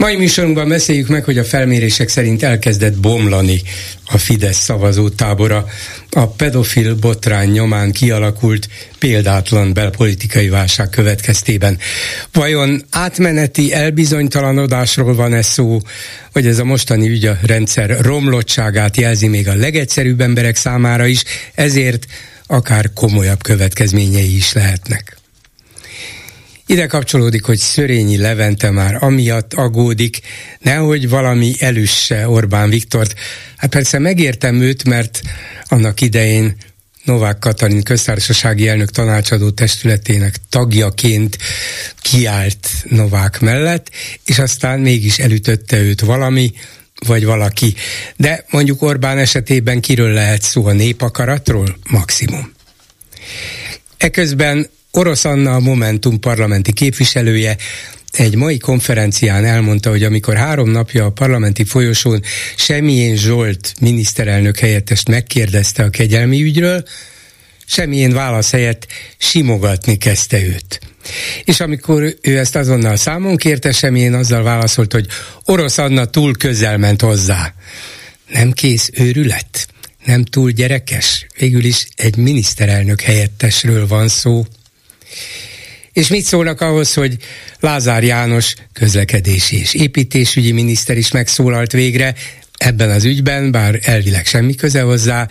Mai műsorunkban beszéljük meg, hogy a felmérések szerint elkezdett bomlani a Fidesz szavazótábora. A pedofil botrány nyomán kialakult példátlan belpolitikai válság következtében. Vajon átmeneti elbizonytalanodásról van ez szó, vagy ez a mostani ügy a rendszer romlottságát jelzi még a legegyszerűbb emberek számára is, ezért akár komolyabb következményei is lehetnek. Ide kapcsolódik, hogy Szörényi Levente már amiatt agódik, nehogy valami elüsse Orbán Viktort. Hát persze megértem őt, mert annak idején Novák Katalin köztársasági elnök tanácsadó testületének tagjaként kiállt Novák mellett, és aztán mégis elütötte őt valami, vagy valaki. De mondjuk Orbán esetében kiről lehet szó a népakaratról? Maximum. Eközben Orosz Anna, a Momentum parlamenti képviselője egy mai konferencián elmondta, hogy amikor három napja a parlamenti folyosón Semmilyen Zsolt miniszterelnök helyettest megkérdezte a kegyelmi ügyről, semmilyen válasz helyett simogatni kezdte őt. És amikor ő ezt azonnal számon kérte, semmilyen azzal válaszolt, hogy orosz Anna túl közel ment hozzá. Nem kész őrület? Nem túl gyerekes? Végül is egy miniszterelnök helyettesről van szó. És mit szólnak ahhoz, hogy Lázár János közlekedési és építésügyi miniszter is megszólalt végre ebben az ügyben, bár elvileg semmi köze hozzá,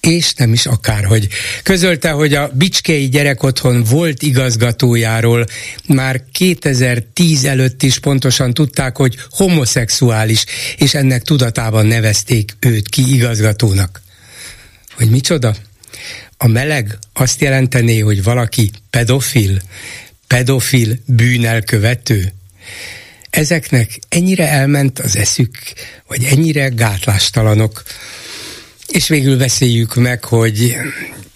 és nem is akárhogy. Közölte, hogy a Bicskei Gyerekotthon volt igazgatójáról már 2010 előtt is pontosan tudták, hogy homoszexuális, és ennek tudatában nevezték őt ki igazgatónak. Hogy micsoda? A meleg azt jelentené, hogy valaki pedofil, pedofil bűnelkövető. Ezeknek ennyire elment az eszük, vagy ennyire gátlástalanok, és végül beszéljük meg, hogy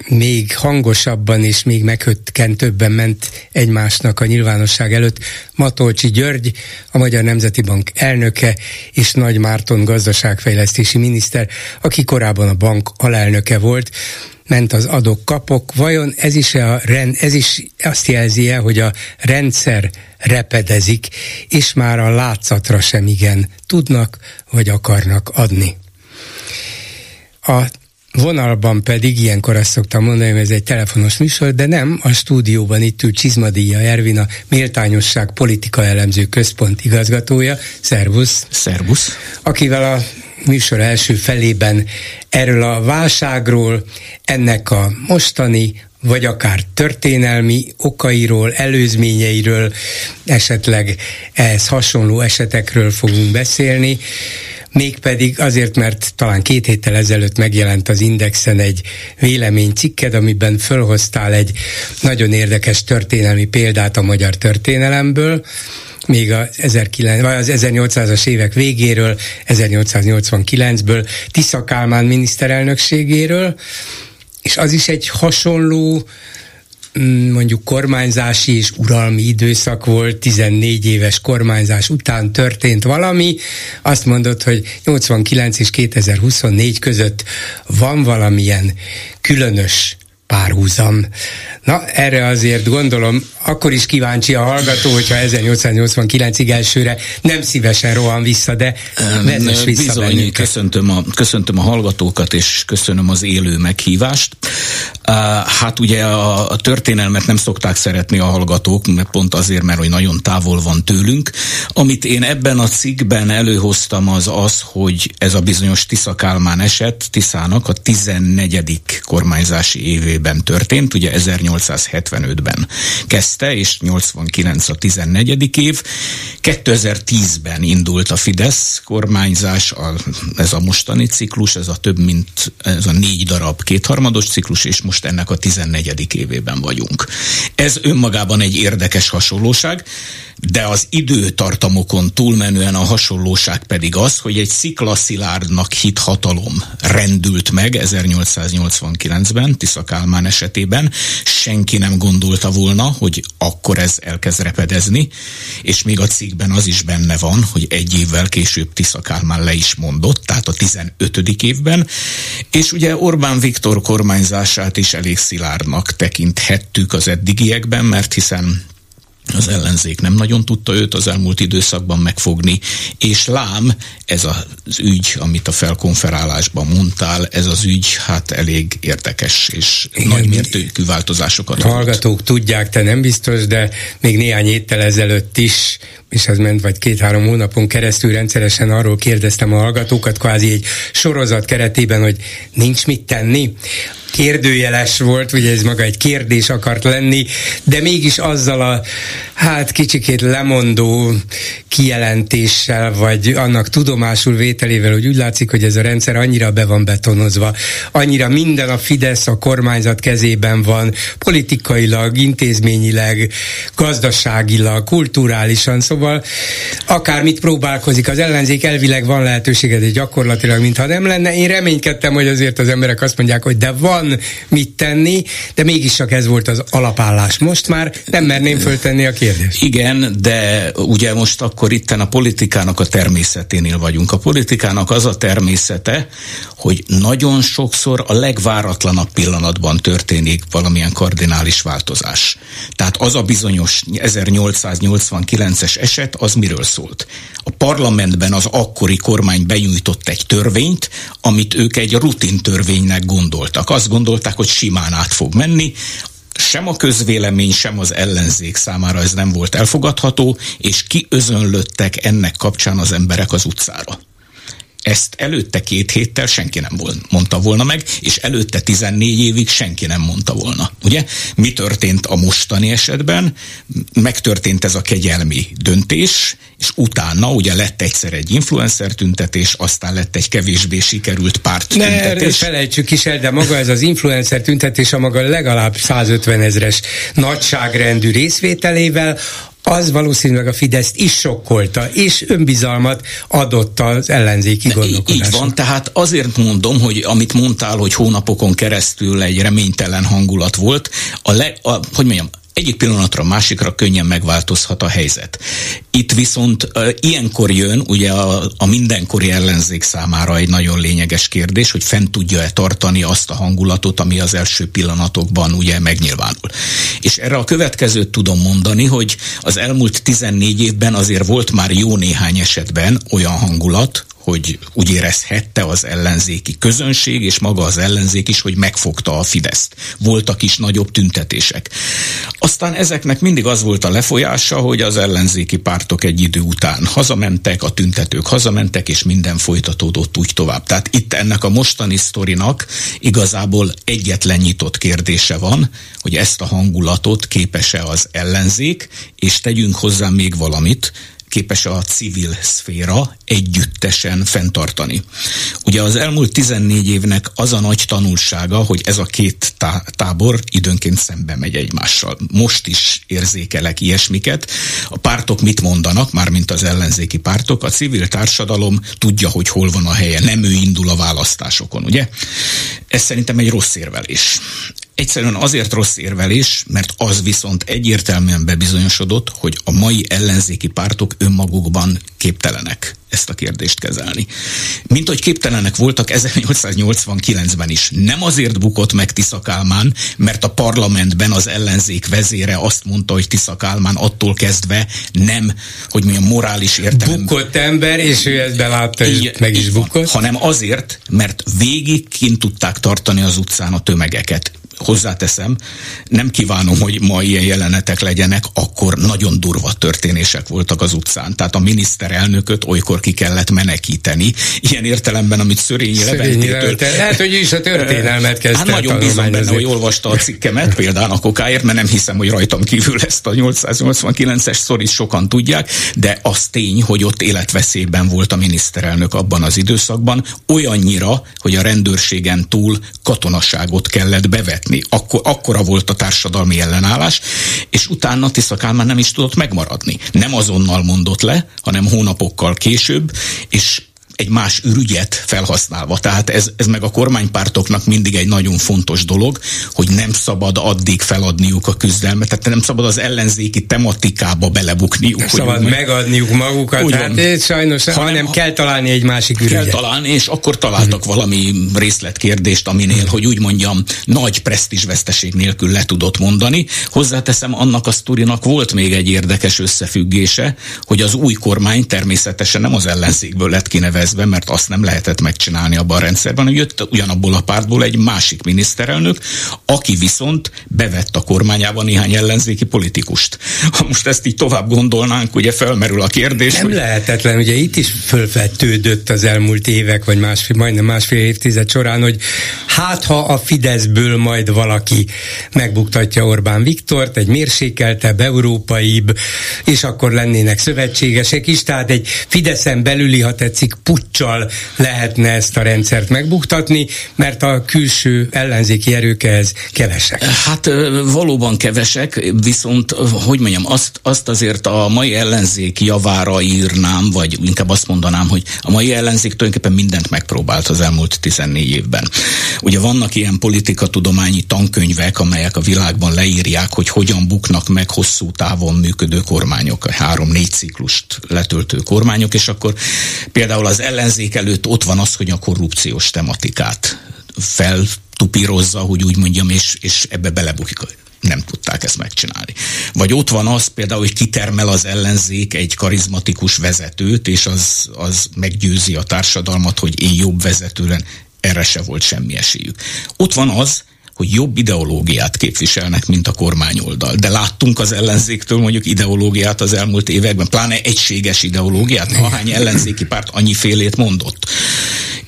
még hangosabban és még meghökkentőbben ment egymásnak a nyilvánosság előtt Matolcsi György, a Magyar Nemzeti Bank elnöke, és Nagy Márton gazdaságfejlesztési miniszter, aki korábban a bank alelnöke volt ment az adok-kapok, vajon ez is, a rend, ez is azt jelzi -e, hogy a rendszer repedezik, és már a látszatra sem igen tudnak vagy akarnak adni. A vonalban pedig, ilyenkor azt szoktam mondani, hogy ez egy telefonos műsor, de nem, a stúdióban itt ül Csizmadíja Ervin, a Méltányosság Politika Elemző Központ igazgatója. Szervusz! Szervusz! Akivel a műsor első felében erről a válságról, ennek a mostani, vagy akár történelmi okairól, előzményeiről, esetleg ehhez hasonló esetekről fogunk beszélni. Mégpedig azért, mert talán két héttel ezelőtt megjelent az Indexen egy véleménycikked, amiben fölhoztál egy nagyon érdekes történelmi példát a magyar történelemből, még az, 19, vagy az 1800-as évek végéről, 1889-ből, Tisza Kálmán miniszterelnökségéről, és az is egy hasonló Mm, mondjuk kormányzási és uralmi időszak volt, 14 éves kormányzás után történt valami, azt mondod, hogy 89 és 2024 között van valamilyen különös párhuzam. Na, erre azért gondolom, akkor is kíváncsi a hallgató, hogyha 1889-ig elsőre nem szívesen rohan vissza, de vezess vissza Bizony, bennünket. köszöntöm a, köszöntöm a hallgatókat, és köszönöm az élő meghívást. Hát ugye a, a történelmet nem szokták szeretni a hallgatók, mert pont azért, mert hogy nagyon távol van tőlünk. Amit én ebben a cikkben előhoztam az az, hogy ez a bizonyos Tisza Kálmán eset Tiszának a 14. kormányzási évében történt, ugye 1875-ben kezdte, és 89 a 14. év. 2010-ben indult a Fidesz kormányzás, a, ez a mostani ciklus, ez a több mint ez a négy darab kétharmados ciklus, és most ennek a 14. évében vagyunk. Ez önmagában egy érdekes hasonlóság. De az időtartamokon túlmenően a hasonlóság pedig az, hogy egy sziklaszilárdnak hit hatalom rendült meg 1889-ben, Tisza Kálmán esetében. Senki nem gondolta volna, hogy akkor ez elkezd repedezni, és még a cikkben az is benne van, hogy egy évvel később Tisza Kálmán le is mondott, tehát a 15. évben, és ugye Orbán Viktor kormányzását is elég szilárdnak tekinthettük az eddigiekben, mert hiszen az ellenzék nem nagyon tudta őt az elmúlt időszakban megfogni, és lám, ez az ügy, amit a felkonferálásban mondtál, ez az ügy hát elég érdekes és Igen, nagymértékű változásokat A hallgatók tudják, te nem biztos, de még néhány héttel ezelőtt is és ez ment vagy két-három hónapon keresztül rendszeresen arról kérdeztem a hallgatókat, kvázi egy sorozat keretében, hogy nincs mit tenni. Kérdőjeles volt, ugye ez maga egy kérdés akart lenni, de mégis azzal a hát kicsikét lemondó kijelentéssel, vagy annak tudomásul vételével, hogy úgy látszik, hogy ez a rendszer annyira be van betonozva, annyira minden a Fidesz, a kormányzat kezében van, politikailag, intézményileg, gazdaságilag, kulturálisan, szóval akármit próbálkozik, az ellenzék elvileg van lehetősége, de gyakorlatilag mintha nem lenne. Én reménykedtem, hogy azért az emberek azt mondják, hogy de van mit tenni, de mégis csak ez volt az alapállás. Most már nem merném föltenni a kérdést. Igen, de ugye most akkor itten a politikának a természeténél vagyunk. A politikának az a természete, hogy nagyon sokszor a legváratlanabb pillanatban történik valamilyen kardinális változás. Tehát az a bizonyos 1889-es eset az miről szólt? A parlamentben az akkori kormány benyújtott egy törvényt, amit ők egy rutin törvénynek gondoltak. Azt gondolták, hogy simán át fog menni, sem a közvélemény, sem az ellenzék számára ez nem volt elfogadható, és kiözönlöttek ennek kapcsán az emberek az utcára. Ezt előtte két héttel senki nem mondta volna meg, és előtte 14 évig senki nem mondta volna. Ugye? Mi történt a mostani esetben? Megtörtént ez a kegyelmi döntés, és utána ugye lett egyszer egy influencer tüntetés, aztán lett egy kevésbé sikerült párt ne, tüntetés. Ne, felejtsük is el, de maga ez az influencer tüntetés a maga legalább 150 ezres nagyságrendű részvételével, az valószínűleg a Fideszt is sokkolta, és önbizalmat adott az ellenzéki gondolkodásnak. Így van, tehát azért mondom, hogy amit mondtál, hogy hónapokon keresztül egy reménytelen hangulat volt, a, le, a hogy mondjam, egyik pillanatra másikra könnyen megváltozhat a helyzet. Itt viszont uh, ilyenkor jön ugye a, a mindenkori ellenzék számára egy nagyon lényeges kérdés, hogy fent tudja-e tartani azt a hangulatot, ami az első pillanatokban ugye megnyilvánul. És erre a következőt tudom mondani, hogy az elmúlt 14 évben azért volt már jó néhány esetben olyan hangulat, hogy úgy érezhette az ellenzéki közönség, és maga az ellenzék is, hogy megfogta a Fideszt. Voltak is nagyobb tüntetések. Aztán ezeknek mindig az volt a lefolyása, hogy az ellenzéki pártok egy idő után hazamentek, a tüntetők hazamentek, és minden folytatódott úgy tovább. Tehát itt ennek a mostani sztorinak igazából egyetlen nyitott kérdése van, hogy ezt a hangulatot képes-e az ellenzék, és tegyünk hozzá még valamit, képes a civil szféra együttesen fenntartani. Ugye az elmúlt 14 évnek az a nagy tanulsága, hogy ez a két tá- tábor időnként szembe megy egymással. Most is érzékelek ilyesmiket. A pártok mit mondanak, mármint az ellenzéki pártok, a civil társadalom tudja, hogy hol van a helye, nem ő indul a választásokon, ugye? Ez szerintem egy rossz érvelés. Egyszerűen azért rossz érvelés, mert az viszont egyértelműen bebizonyosodott, hogy a mai ellenzéki pártok önmagukban képtelenek ezt a kérdést kezelni. Mint hogy képtelenek voltak 1889-ben is. Nem azért bukott meg Tisza Kálmán, mert a parlamentben az ellenzék vezére azt mondta, hogy Tisza Kálmán attól kezdve nem, hogy milyen morális értelemben. Bukott ember, és ő ezt belátta, és meg is bukott. Hanem azért, mert végig kint tudták tartani az utcán a tömegeket hozzáteszem, nem kívánom, hogy ma ilyen jelenetek legyenek, akkor nagyon durva történések voltak az utcán. Tehát a miniszterelnököt olykor ki kellett menekíteni. Ilyen értelemben, amit Szörényi Leventétől... Lehet, hogy is a történelmet kezdte. Hát nagyon bízom benne, hogy olvasta a cikkemet, például a kokáért, mert nem hiszem, hogy rajtam kívül ezt a 889-es szorit sokan tudják, de az tény, hogy ott életveszélyben volt a miniszterelnök abban az időszakban, olyannyira, hogy a rendőrségen túl katonaságot kellett bevetni vezetni. Akkor, akkora volt a társadalmi ellenállás, és utána Tisza Kálmán nem is tudott megmaradni. Nem azonnal mondott le, hanem hónapokkal később, és egy más ürügyet felhasználva. Tehát ez, ez meg a kormánypártoknak mindig egy nagyon fontos dolog, hogy nem szabad addig feladniuk a küzdelmet, tehát nem szabad az ellenzéki tematikába belebukniuk. Nem szabad úgy, megadniuk magukat, úgy hát sajnos, hanem, hanem kell találni egy másik ürügyet. Kell találni, és akkor találtak hmm. valami részletkérdést, aminél, hmm. hogy úgy mondjam, nagy presztízsveszteség nélkül le tudott mondani. Hozzáteszem, annak a sztorinak volt még egy érdekes összefüggése, hogy az új kormány természetesen nem az ellenzékből lett kinevezve, kezdve, mert azt nem lehetett megcsinálni abban a rendszerben, hogy jött ugyanabból a pártból egy másik miniszterelnök, aki viszont bevett a kormányában néhány ellenzéki politikust. Ha most ezt így tovább gondolnánk, ugye felmerül a kérdés. Nem hogy... lehetetlen, ugye itt is fölvetődött az elmúlt évek, vagy másfél, majdnem másfél évtized során, hogy hát ha a Fideszből majd valaki megbuktatja Orbán Viktort, egy mérsékeltebb, európaibb, és akkor lennének szövetségesek is, tehát egy Fideszen belüli, ha tetszik, puccsal lehetne ezt a rendszert megbuktatni, mert a külső ellenzéki erők ez kevesek. Hát valóban kevesek, viszont hogy mondjam, azt, azt azért a mai ellenzék javára írnám, vagy inkább azt mondanám, hogy a mai ellenzék tulajdonképpen mindent megpróbált az elmúlt 14 évben. Ugye vannak ilyen politikatudományi tankönyvek, amelyek a világban leírják, hogy hogyan buknak meg hosszú távon működő kormányok, a három-négy ciklust letöltő kormányok, és akkor például az ellenzék előtt ott van az, hogy a korrupciós tematikát feltupírozza, hogy úgy mondjam, és, és ebbe belebukik nem tudták ezt megcsinálni. Vagy ott van az például, hogy kitermel az ellenzék egy karizmatikus vezetőt, és az, az meggyőzi a társadalmat, hogy én jobb vezető Erre se volt semmi esélyük. Ott van az, hogy jobb ideológiát képviselnek, mint a kormányoldal. De láttunk az ellenzéktől mondjuk ideológiát az elmúlt években, pláne egységes ideológiát, ahány ellenzéki párt annyi félét mondott.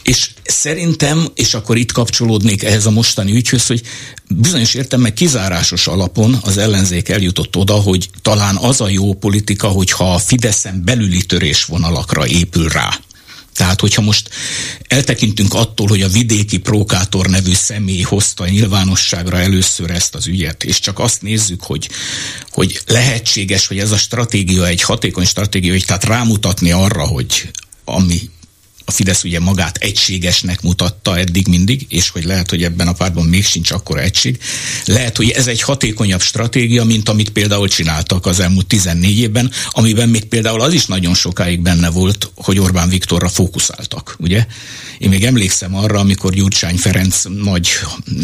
És szerintem, és akkor itt kapcsolódnék ehhez a mostani ügyhöz, hogy bizonyos értelme kizárásos alapon az ellenzék eljutott oda, hogy talán az a jó politika, hogyha a Fideszen belüli törésvonalakra épül rá. Tehát, hogyha most eltekintünk attól, hogy a vidéki prókátor nevű személy hozta nyilvánosságra először ezt az ügyet, és csak azt nézzük, hogy, hogy lehetséges, hogy ez a stratégia egy hatékony stratégia, hogy tehát rámutatni arra, hogy ami a Fidesz ugye magát egységesnek mutatta eddig mindig, és hogy lehet, hogy ebben a pártban még sincs akkora egység. Lehet, hogy ez egy hatékonyabb stratégia, mint amit például csináltak az elmúlt 14 évben, amiben még például az is nagyon sokáig benne volt, hogy Orbán Viktorra fókuszáltak, ugye? Én még emlékszem arra, amikor Gyurcsány Ferenc nagy,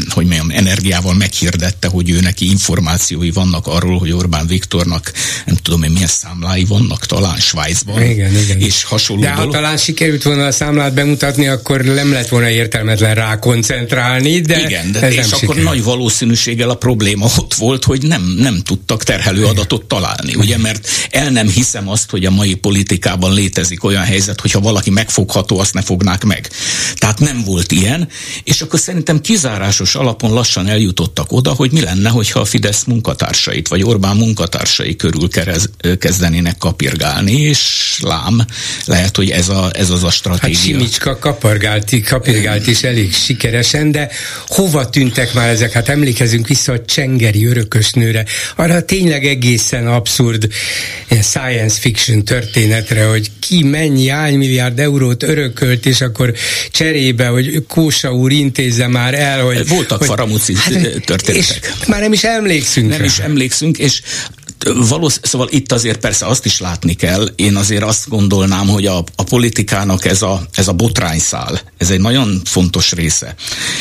hogy mondjam, energiával meghirdette, hogy ő neki információi vannak arról, hogy Orbán Viktornak nem tudom én milyen számlái vannak, talán Svájcban. Igen, igen. És hasonló De ha talán sikerült volna a számlát bemutatni, akkor nem lett volna értelmetlen rá koncentrálni, de Igen, de ez és nem akkor sikerült. nagy valószínűséggel a probléma ott volt, hogy nem, nem tudtak terhelő adatot találni, ugye, mert el nem hiszem azt, hogy a mai politikában létezik olyan helyzet, hogyha valaki megfogható, azt ne fognák meg. Tehát nem volt ilyen, és akkor szerintem kizárásos alapon lassan eljutottak oda, hogy mi lenne, hogyha a Fidesz munkatársait, vagy Orbán munkatársai körül kerez, kezdenének kapirgálni, és lám, lehet, hogy ez, a, ez az a stratégia. Hát Simicska kapargált, kapirgált is elég sikeresen, de hova tűntek már ezek? Hát emlékezünk vissza a Csengeri örökösnőre, arra tényleg egészen abszurd science fiction történetre, hogy ki mennyi milliárd eurót örökölt, és akkor cserébe, hogy Kósa úr intézze már el, hogy... Voltak hogy, faramuci hát, történetek. És már nem is emlékszünk Nem rá. is emlékszünk, és valósz, szóval itt azért persze azt is látni kell, én azért azt gondolnám, hogy a, a politikának ez a, ez a botrányszál, ez egy nagyon fontos része.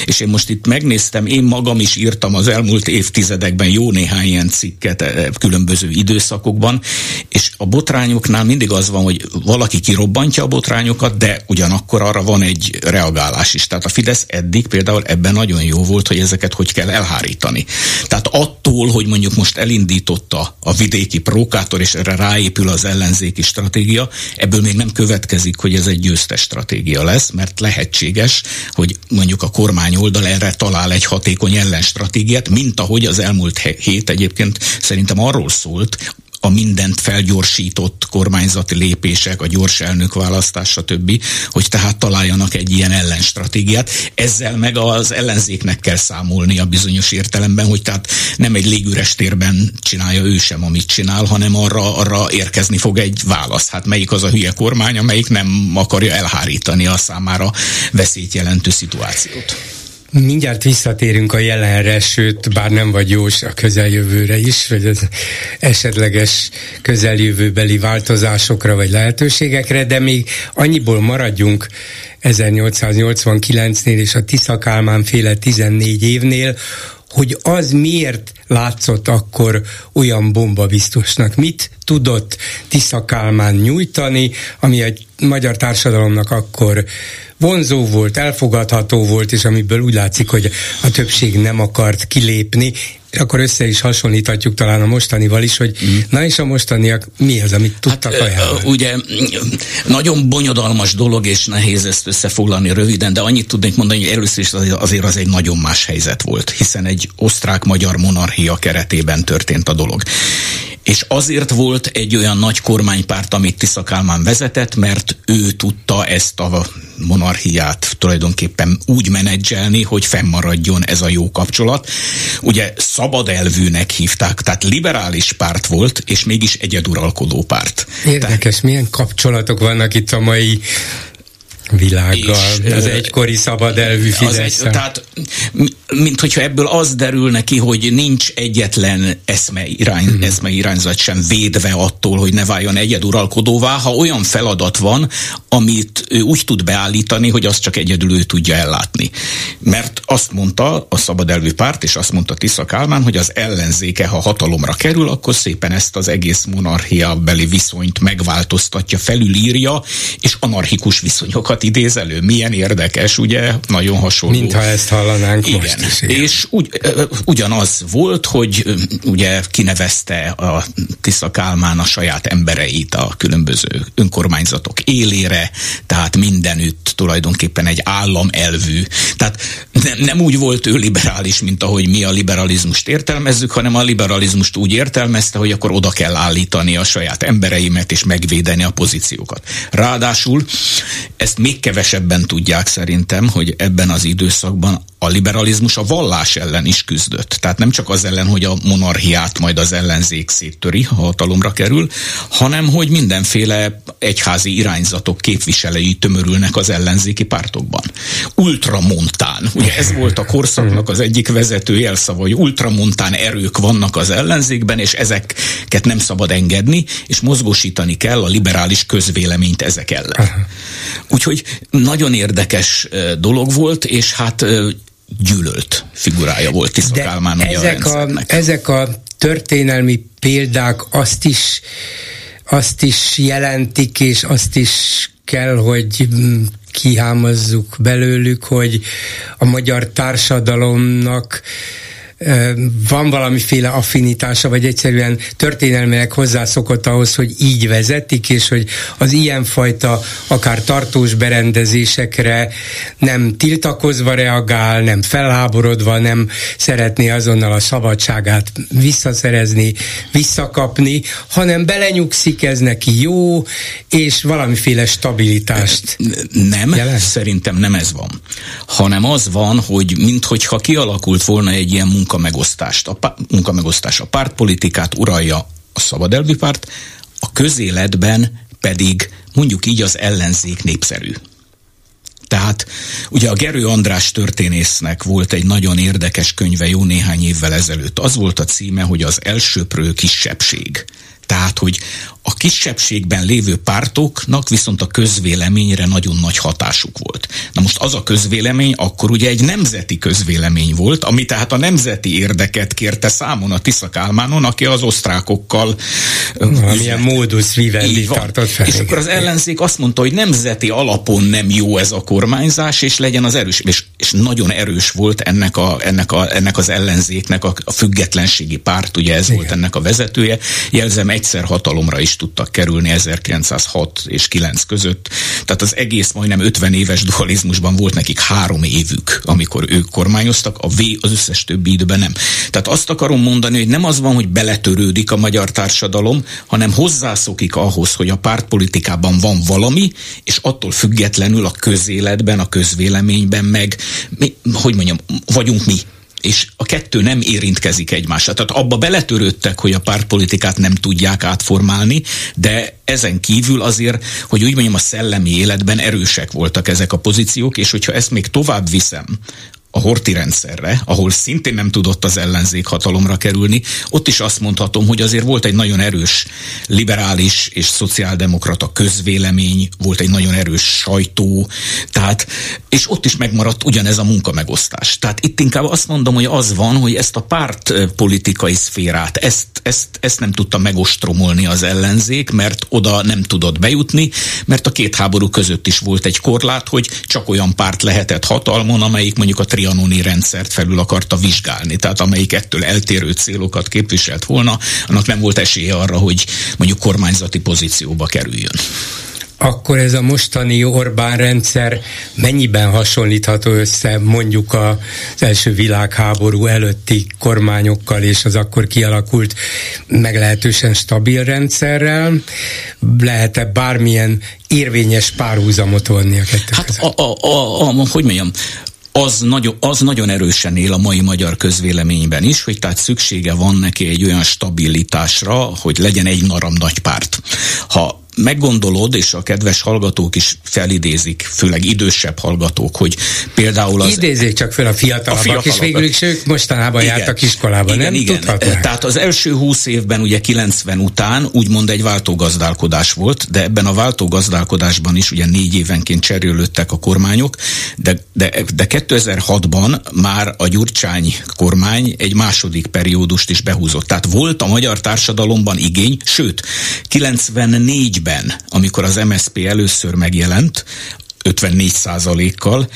És én most itt megnéztem, én magam is írtam az elmúlt évtizedekben jó néhány ilyen cikket eh, különböző időszakokban, és a botrányoknál mindig az van, hogy valaki kirobbantja a botrányokat, de ugyanakkor arra van egy reagálás is. Tehát a Fidesz eddig például ebben nagyon jó volt, hogy ezeket hogy kell elhárítani. Tehát attól, hogy mondjuk most elindította a vidéki prókátor, és erre ráépül az ellenzéki stratégia, ebből még nem következik, hogy ez egy győztes stratégia lesz, mert lehetséges, hogy mondjuk a kormány oldal erre talál egy hatékony ellenstratégiát, mint ahogy az elmúlt hét egyébként szerintem arról szólt, a mindent felgyorsított kormányzati lépések, a gyors elnökválasztás, stb., hogy tehát találjanak egy ilyen ellenstratégiát. Ezzel meg az ellenzéknek kell számolni a bizonyos értelemben, hogy tehát nem egy légüres térben csinálja ő sem, amit csinál, hanem arra, arra érkezni fog egy válasz. Hát melyik az a hülye kormány, amelyik nem akarja elhárítani a számára veszélyt jelentő szituációt. Mindjárt visszatérünk a jelenre, sőt, bár nem vagy jós a közeljövőre is, vagy az esetleges közeljövőbeli változásokra vagy lehetőségekre, de még annyiból maradjunk 1889-nél és a Tisza Kálmán féle 14 évnél, hogy az miért látszott akkor olyan bomba biztosnak. Mit tudott Tisza Kálmán nyújtani, ami egy magyar társadalomnak akkor vonzó volt, elfogadható volt, és amiből úgy látszik, hogy a többség nem akart kilépni, akkor össze is hasonlíthatjuk talán a mostanival is, hogy mm. na és a mostaniak mi az, amit tudtak hát, ajánlani? Ugye nagyon bonyodalmas dolog, és nehéz ezt összefoglalni röviden, de annyit tudnék mondani, hogy először is azért az egy nagyon más helyzet volt, hiszen egy osztrák-magyar monarchia keretében történt a dolog. És azért volt egy olyan nagy kormánypárt, amit Tisza Kálmán vezetett, mert ő tudta ezt a monarchiát tulajdonképpen úgy menedzselni, hogy fennmaradjon ez a jó kapcsolat. Ugye szabad elvűnek hívták, tehát liberális párt volt, és mégis egyeduralkodó párt. Érdekes, tehát, milyen kapcsolatok vannak itt a mai világgal, és, az egykori szabad elvű Fidesz. Tehát, mint hogyha ebből az derül neki, hogy nincs egyetlen eszme, irány, hmm. eszme irányzat sem védve attól, hogy ne váljon egyeduralkodóvá, ha olyan feladat van, amit ő úgy tud beállítani, hogy azt csak egyedül ő tudja ellátni. Mert azt mondta a szabad elvű párt, és azt mondta Tisza Kálmán, hogy az ellenzéke, ha hatalomra kerül, akkor szépen ezt az egész monarchia beli viszonyt megváltoztatja, felülírja, és anarchikus viszonyokat dolgokat idéz elő. Milyen érdekes, ugye? Nagyon hasonló. Mintha ezt hallanánk igen. most is. Igen. És ugy, ugyanaz volt, hogy ugye kinevezte a Tisza Kálmán a saját embereit a különböző önkormányzatok élére, tehát mindenütt tulajdonképpen egy állam elvű. Tehát nem, nem úgy volt ő liberális, mint ahogy mi a liberalizmust értelmezzük, hanem a liberalizmust úgy értelmezte, hogy akkor oda kell állítani a saját embereimet és megvédeni a pozíciókat. Ráadásul ezt még kevesebben tudják szerintem, hogy ebben az időszakban a liberalizmus a vallás ellen is küzdött. Tehát nem csak az ellen, hogy a monarchiát majd az ellenzék széttöri, ha hatalomra kerül, hanem hogy mindenféle egyházi irányzatok képviselői tömörülnek az ellenzéki pártokban. Ultramontán, ugye ez volt a korszaknak az egyik vezető jelszava, hogy ultramontán erők vannak az ellenzékben, és ezeket nem szabad engedni, és mozgósítani kell a liberális közvéleményt ezek ellen. Úgyhogy nagyon érdekes dolog volt, és hát gyűlölt figurája volt Tisza Kálmán ezek a, a ezek a történelmi példák azt is azt is jelentik, és azt is kell, hogy mm, kihámozzuk belőlük, hogy a magyar társadalomnak van valamiféle affinitása, vagy egyszerűen történelmileg hozzászokott ahhoz, hogy így vezetik, és hogy az ilyenfajta akár tartós berendezésekre nem tiltakozva reagál, nem felháborodva, nem szeretné azonnal a szabadságát visszaszerezni, visszakapni, hanem belenyugszik, ez neki jó, és valamiféle stabilitást. Nem, jelent? szerintem nem ez van, hanem az van, hogy minthogyha kialakult volna egy ilyen munkamegosztást. A munkamegosztás a pártpolitikát uralja a szabadelvi párt, a közéletben pedig mondjuk így az ellenzék népszerű. Tehát ugye a Gerő András történésznek volt egy nagyon érdekes könyve jó néhány évvel ezelőtt. Az volt a címe, hogy az elsőprő kisebbség. Tehát, hogy a kisebbségben lévő pártoknak viszont a közvéleményre nagyon nagy hatásuk volt. Na most az a közvélemény akkor ugye egy nemzeti közvélemény volt, ami tehát a nemzeti érdeket kérte számon a Tisza Kálmánon, aki az osztrákokkal milyen módus vivendi tartott fel. És akkor az ellenzék azt mondta, hogy nemzeti alapon nem jó ez a kormányzás, és legyen az erős. És és nagyon erős volt ennek, a, ennek, a, ennek az ellenzéknek a, a függetlenségi párt, ugye ez Igen. volt ennek a vezetője. Jelzem, egyszer hatalomra is tudtak kerülni 1906 és 9 között. Tehát az egész majdnem 50 éves dualizmusban volt nekik három évük, amikor ők kormányoztak, a V az összes többi időben nem. Tehát azt akarom mondani, hogy nem az van, hogy beletörődik a magyar társadalom, hanem hozzászokik ahhoz, hogy a pártpolitikában van valami, és attól függetlenül a közéletben, a közvéleményben meg mi, hogy mondjam, vagyunk mi és a kettő nem érintkezik egymásra. Tehát abba beletörődtek, hogy a pártpolitikát nem tudják átformálni, de ezen kívül azért, hogy úgy mondjam, a szellemi életben erősek voltak ezek a pozíciók, és hogyha ezt még tovább viszem a horti rendszerre, ahol szintén nem tudott az ellenzék hatalomra kerülni, ott is azt mondhatom, hogy azért volt egy nagyon erős liberális és szociáldemokrata közvélemény, volt egy nagyon erős sajtó, tehát, és ott is megmaradt ugyanez a munkamegosztás. Tehát itt inkább azt mondom, hogy az van, hogy ezt a párt politikai szférát, ezt, ezt, ezt nem tudta megostromolni az ellenzék, mert oda nem tudott bejutni, mert a két háború között is volt egy korlát, hogy csak olyan párt lehetett hatalmon, amelyik mondjuk a tri trianoni rendszert felül akarta vizsgálni, tehát amelyik ettől eltérő célokat képviselt volna, annak nem volt esélye arra, hogy mondjuk kormányzati pozícióba kerüljön. Akkor ez a mostani Orbán rendszer mennyiben hasonlítható össze mondjuk az első világháború előtti kormányokkal és az akkor kialakult meglehetősen stabil rendszerrel? Lehet-e bármilyen érvényes párhuzamot vonni a kettő hát a, a, a, a, hogy mondjam, az nagyon, az nagyon erősen él a mai magyar közvéleményben is, hogy tehát szüksége van neki egy olyan stabilitásra, hogy legyen egy naram nagy párt. Ha meggondolod, és a kedves hallgatók is felidézik, főleg idősebb hallgatók, hogy például az... Idézzék csak fel a fiatalabbak, a fiatalabbak. és végül is ők mostanában igen, jártak iskolába, igen, nem igen. Tudhatnák. Tehát az első húsz évben, ugye 90 után úgymond egy váltógazdálkodás volt, de ebben a váltógazdálkodásban is ugye négy évenként cserélődtek a kormányok, de, de, de 2006-ban már a Gyurcsány kormány egy második periódust is behúzott. Tehát volt a magyar társadalomban igény, sőt, 94 2004-ben, amikor az MSP először megjelent, 54 kal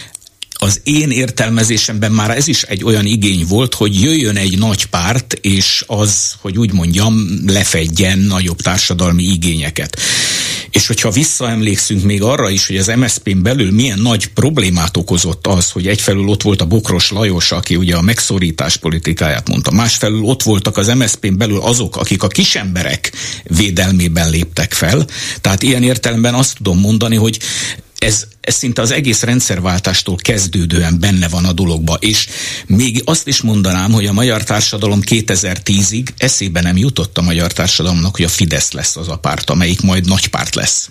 az én értelmezésemben már ez is egy olyan igény volt, hogy jöjjön egy nagy párt, és az, hogy úgy mondjam, lefedjen nagyobb társadalmi igényeket. És hogyha visszaemlékszünk még arra is, hogy az MSZP-n belül milyen nagy problémát okozott az, hogy egyfelől ott volt a Bokros Lajos, aki ugye a megszorítás politikáját mondta, másfelől ott voltak az MSZP-n belül azok, akik a kisemberek védelmében léptek fel. Tehát ilyen értelemben azt tudom mondani, hogy ez, ez szinte az egész rendszerváltástól kezdődően benne van a dologba, és még azt is mondanám, hogy a magyar társadalom 2010-ig eszébe nem jutott a magyar társadalomnak, hogy a Fidesz lesz az a párt, amelyik majd nagy párt lesz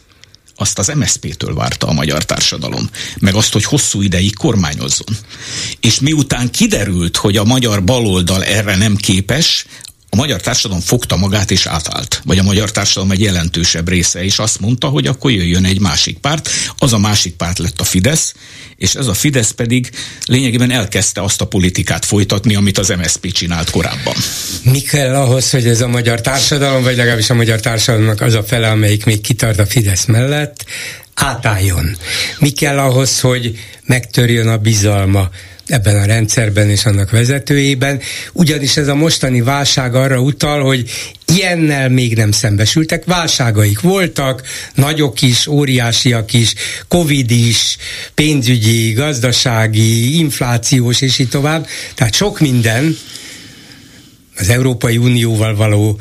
azt az MSZP-től várta a magyar társadalom, meg azt, hogy hosszú ideig kormányozzon. És miután kiderült, hogy a magyar baloldal erre nem képes, magyar társadalom fogta magát és átállt, vagy a magyar társadalom egy jelentősebb része, és azt mondta, hogy akkor jöjjön egy másik párt. Az a másik párt lett a Fidesz, és ez a Fidesz pedig lényegében elkezdte azt a politikát folytatni, amit az MSZP csinált korábban. Mi kell ahhoz, hogy ez a magyar társadalom, vagy legalábbis a magyar társadalomnak az a fele, amelyik még kitart a Fidesz mellett, átálljon? Mi kell ahhoz, hogy megtörjön a bizalma ebben a rendszerben és annak vezetőjében, ugyanis ez a mostani válság arra utal, hogy ilyennel még nem szembesültek, válságaik voltak, nagyok is, óriásiak is, covid is, pénzügyi, gazdasági, inflációs és így tovább, tehát sok minden, az Európai Unióval való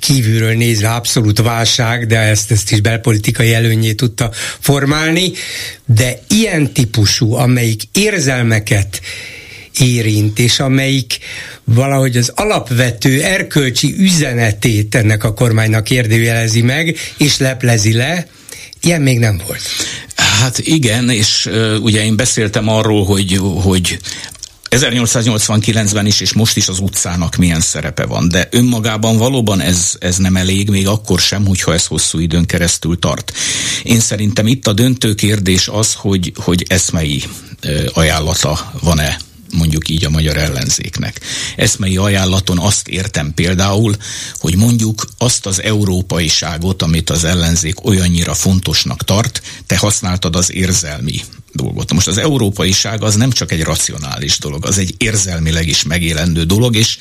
kívülről nézve abszolút válság, de ezt, ezt is belpolitikai előnyé tudta formálni, de ilyen típusú, amelyik érzelmeket érint, és amelyik valahogy az alapvető erkölcsi üzenetét ennek a kormánynak kérdőjelezi meg, és leplezi le, ilyen még nem volt. Hát igen, és uh, ugye én beszéltem arról, hogy, hogy 1889-ben is, és most is az utcának milyen szerepe van, de önmagában valóban ez, ez nem elég, még akkor sem, hogyha ez hosszú időn keresztül tart. Én szerintem itt a döntő kérdés az, hogy, hogy eszmei ajánlata van-e mondjuk így a magyar ellenzéknek. Eszmei ajánlaton azt értem például, hogy mondjuk azt az európaiságot, amit az ellenzék olyannyira fontosnak tart, te használtad az érzelmi dolgot. Most az európaiság az nem csak egy racionális dolog, az egy érzelmileg is megélendő dolog, és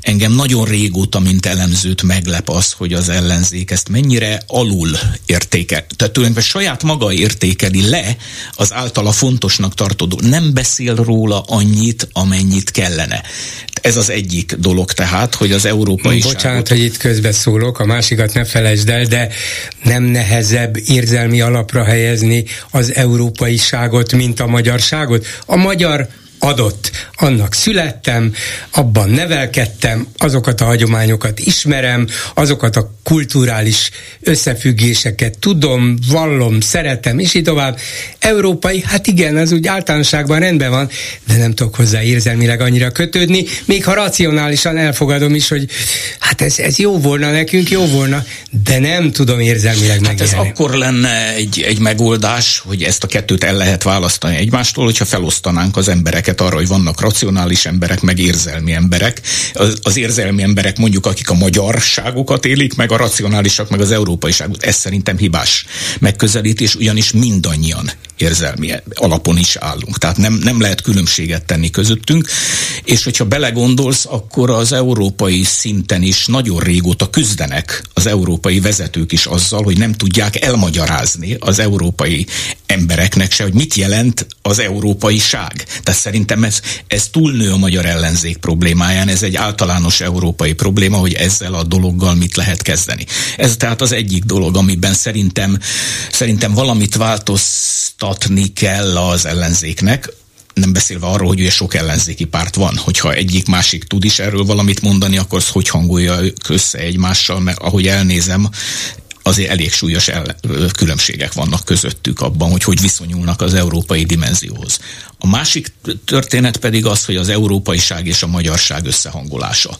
engem nagyon régóta, mint elemzőt meglep az, hogy az ellenzék ezt mennyire alul értékel. Tehát tulajdonképpen saját maga értékeli le az általa fontosnak tartó Nem beszél róla annyit, amennyit kellene. Ez az egyik dolog tehát, hogy az európai Bocsánat, hogy itt közbeszólok, a másikat ne felejtsd el, de nem nehezebb érzelmi alapra helyezni az európaiságot, mint a magyarságot. A magyar adott. Annak születtem, abban nevelkedtem, azokat a hagyományokat ismerem, azokat a kulturális összefüggéseket tudom, vallom, szeretem, és így tovább. Európai, hát igen, az úgy általánosságban rendben van, de nem tudok hozzá érzelmileg annyira kötődni, még ha racionálisan elfogadom is, hogy hát ez, ez jó volna nekünk, jó volna, de nem tudom érzelmileg hát ez akkor lenne egy, egy megoldás, hogy ezt a kettőt el lehet választani egymástól, hogyha felosztanánk az embereket embereket arra, hogy vannak racionális emberek, meg érzelmi emberek. Az, az érzelmi emberek mondjuk, akik a magyarságokat élik, meg a racionálisak, meg az európaiságot. Ez szerintem hibás megközelítés, ugyanis mindannyian érzelmi alapon is állunk. Tehát nem, nem lehet különbséget tenni közöttünk, és hogyha belegondolsz, akkor az európai szinten is nagyon régóta küzdenek az európai vezetők is azzal, hogy nem tudják elmagyarázni az európai embereknek se, hogy mit jelent az európaiság. Tehát szerintem ez, ez túlnő a magyar ellenzék problémáján, ez egy általános európai probléma, hogy ezzel a dologgal mit lehet kezdeni. Ez tehát az egyik dolog, amiben szerintem, szerintem valamit változtatni kell az ellenzéknek, nem beszélve arról, hogy ugye sok ellenzéki párt van. Hogyha egyik másik tud is erről valamit mondani, akkor az hogy hangolja össze egymással, mert ahogy elnézem, azért elég súlyos el, különbségek vannak közöttük abban, hogy hogy viszonyulnak az európai dimenzióhoz. A másik történet pedig az, hogy az európaiság és a magyarság összehangolása.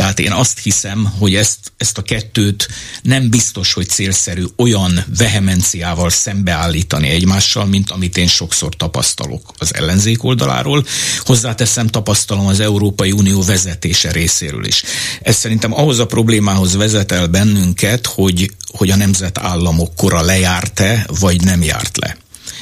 Tehát én azt hiszem, hogy ezt, ezt a kettőt nem biztos, hogy célszerű olyan vehemenciával szembeállítani egymással, mint amit én sokszor tapasztalok az ellenzék oldaláról. Hozzáteszem, tapasztalom az Európai Unió vezetése részéről is. Ez szerintem ahhoz a problémához vezet el bennünket, hogy, hogy a nemzetállamok kora lejárt-e, vagy nem járt le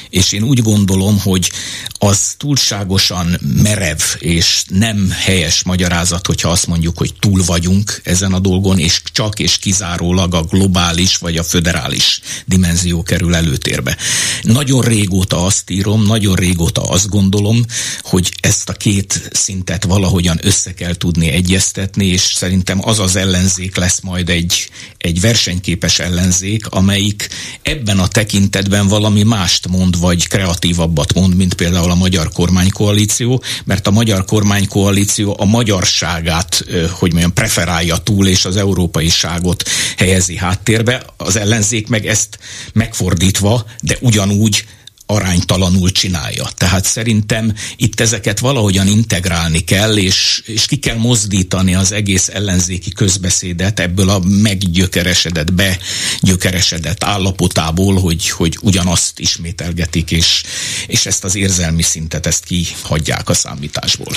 és én úgy gondolom, hogy az túlságosan merev és nem helyes magyarázat, hogyha azt mondjuk, hogy túl vagyunk ezen a dolgon, és csak és kizárólag a globális vagy a föderális dimenzió kerül előtérbe. Nagyon régóta azt írom, nagyon régóta azt gondolom, hogy ezt a két szintet valahogyan össze kell tudni egyeztetni, és szerintem az az ellenzék lesz majd egy, egy versenyképes ellenzék, amelyik ebben a tekintetben valami mást mond vagy kreatívabbat mond, mint például a magyar kormánykoalíció, mert a magyar kormánykoalíció a magyarságát, hogy mondjam, preferálja túl, és az európaiságot helyezi háttérbe. Az ellenzék meg ezt megfordítva, de ugyanúgy aránytalanul csinálja. Tehát szerintem itt ezeket valahogyan integrálni kell, és, és ki kell mozdítani az egész ellenzéki közbeszédet ebből a meggyökeresedett, begyökeresedett állapotából, hogy, hogy ugyanazt ismételgetik, és, és ezt az érzelmi szintet, ezt kihagyják a számításból.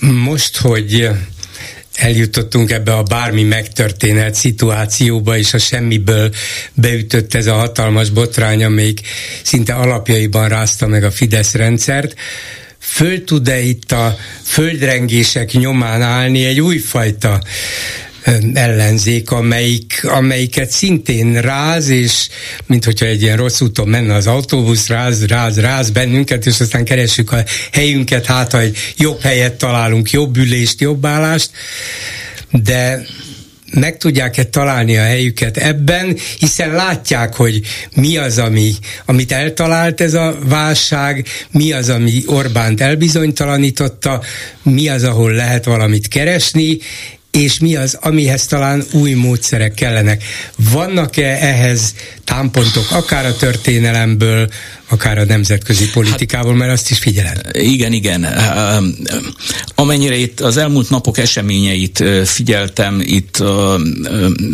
Most, hogy eljutottunk ebbe a bármi megtörténhet szituációba, és a semmiből beütött ez a hatalmas botrány, amelyik szinte alapjaiban rázta meg a Fidesz rendszert, föl tud-e itt a földrengések nyomán állni egy újfajta ellenzék, amelyik, amelyiket szintén ráz, és mint hogyha egy ilyen rossz úton menne az autóbusz, ráz, ráz, ráz bennünket, és aztán keressük a helyünket, hát ha egy jobb helyet találunk, jobb ülést, jobb állást, de meg tudják-e találni a helyüket ebben, hiszen látják, hogy mi az, ami, amit eltalált ez a válság, mi az, ami Orbánt elbizonytalanította, mi az, ahol lehet valamit keresni, és mi az, amihez talán új módszerek kellenek. Vannak-e ehhez támpontok, akár a történelemből, akár a nemzetközi politikából, mert azt is figyelem. Igen, igen. Amennyire itt az elmúlt napok eseményeit figyeltem, itt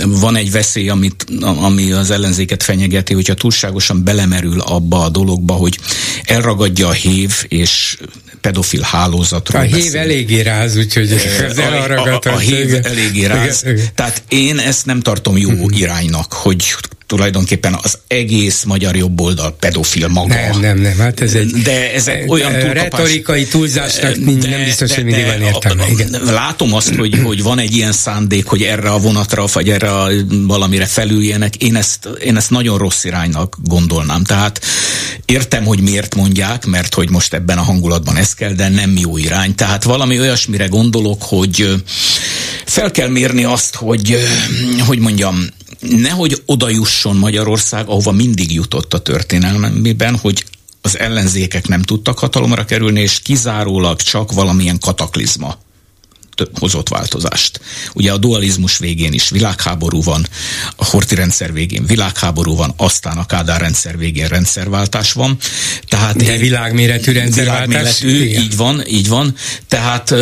van egy veszély, amit, ami az ellenzéket fenyegeti, hogyha túlságosan belemerül abba a dologba, hogy elragadja a hév, és pedofil hálózatról A hív beszél. eléggé ráz, úgyhogy ez a, a, a, a hív eléggé ráz. Tehát én ezt nem tartom jó iránynak, hogy tulajdonképpen az egész magyar jobboldal pedofil maga. Nem, nem, nem, hát ez egy de ezek olyan túlkapás, retorikai túlzásnak de, nem biztos, hogy mindig van értelme. Igen. Látom azt, hogy, hogy van egy ilyen szándék, hogy erre a vonatra, vagy erre a valamire felüljenek. Én ezt, én ezt nagyon rossz iránynak gondolnám. Tehát értem, hogy miért mondják, mert hogy most ebben a hangulatban ez kell, de nem jó irány. Tehát valami olyasmire gondolok, hogy fel kell mérni azt, hogy, hogy mondjam, nehogy oda jusson Magyarország, ahova mindig jutott a történelmében, hogy az ellenzékek nem tudtak hatalomra kerülni, és kizárólag csak valamilyen kataklizma hozott változást. Ugye a dualizmus végén is világháború van, a Horti rendszer végén világháború van, aztán a Kádár rendszer végén rendszerváltás van. Tehát De világméretű rendszerváltás? Világméretű, így van, így van. Tehát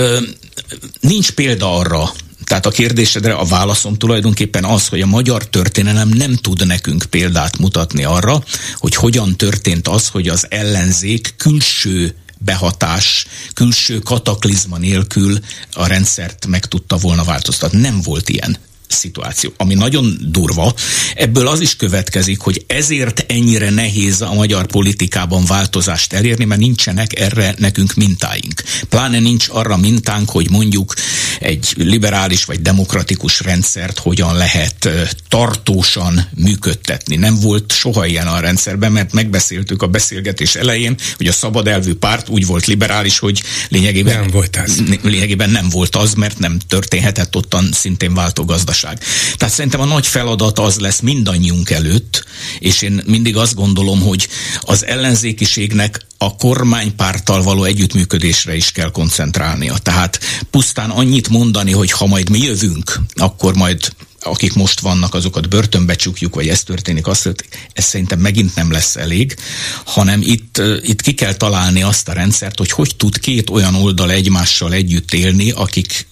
nincs példa arra, tehát a kérdésedre a válaszom tulajdonképpen az, hogy a magyar történelem nem tud nekünk példát mutatni arra, hogy hogyan történt az, hogy az ellenzék külső behatás, külső kataklizma nélkül a rendszert meg tudta volna változtatni. Nem volt ilyen szituáció, ami nagyon durva. Ebből az is következik, hogy ezért ennyire nehéz a magyar politikában változást elérni, mert nincsenek erre nekünk mintáink. Pláne nincs arra mintánk, hogy mondjuk egy liberális vagy demokratikus rendszert hogyan lehet tartósan működtetni. Nem volt soha ilyen a rendszerben, mert megbeszéltük a beszélgetés elején, hogy a szabad elvű párt úgy volt liberális, hogy lényegében nem volt az. Lényegében nem volt az, mert nem történhetett ottan szintén váltogazdaság gazdaság. Tehát szerintem a nagy feladat az lesz mindannyiunk előtt, és én mindig azt gondolom, hogy az ellenzékiségnek a kormánypárttal való együttműködésre is kell koncentrálnia. Tehát pusztán annyit mondani, hogy ha majd mi jövünk, akkor majd akik most vannak, azokat börtönbe csukjuk, vagy ez történik, azt, ez szerintem megint nem lesz elég, hanem itt, itt ki kell találni azt a rendszert, hogy hogy tud két olyan oldal egymással együtt élni, akik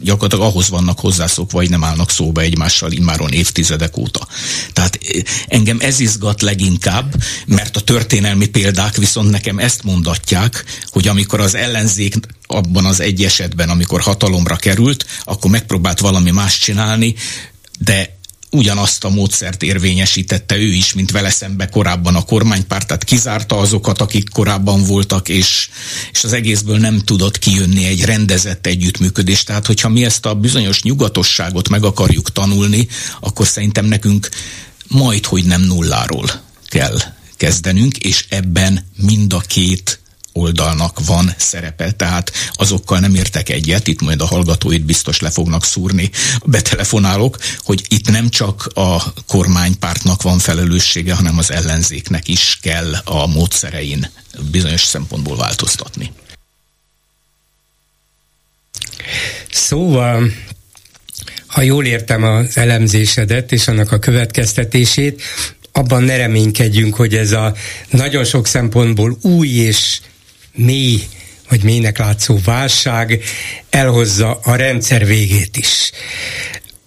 gyakorlatilag ahhoz vannak hozzászokva, vagy nem állnak szóba egymással immáron évtizedek óta. Tehát eh, engem ez izgat leginkább, mert a történelmi példák viszont nekem ezt mondatják, hogy amikor az ellenzék abban az egy esetben, amikor hatalomra került, akkor megpróbált valami más csinálni, de ugyanazt a módszert érvényesítette ő is, mint vele szembe korábban a kormánypárt, tehát kizárta azokat, akik korábban voltak, és, és az egészből nem tudott kijönni egy rendezett együttműködés. Tehát, hogyha mi ezt a bizonyos nyugatosságot meg akarjuk tanulni, akkor szerintem nekünk majd, hogy nem nulláról kell kezdenünk, és ebben mind a két oldalnak van szerepe, tehát azokkal nem értek egyet, itt majd a hallgatóit biztos le fognak szúrni a betelefonálok, hogy itt nem csak a kormánypártnak van felelőssége, hanem az ellenzéknek is kell a módszerein bizonyos szempontból változtatni. Szóval, ha jól értem az elemzésedet és annak a következtetését, abban ne reménykedjünk, hogy ez a nagyon sok szempontból új és mély vagy mélynek látszó válság elhozza a rendszer végét is.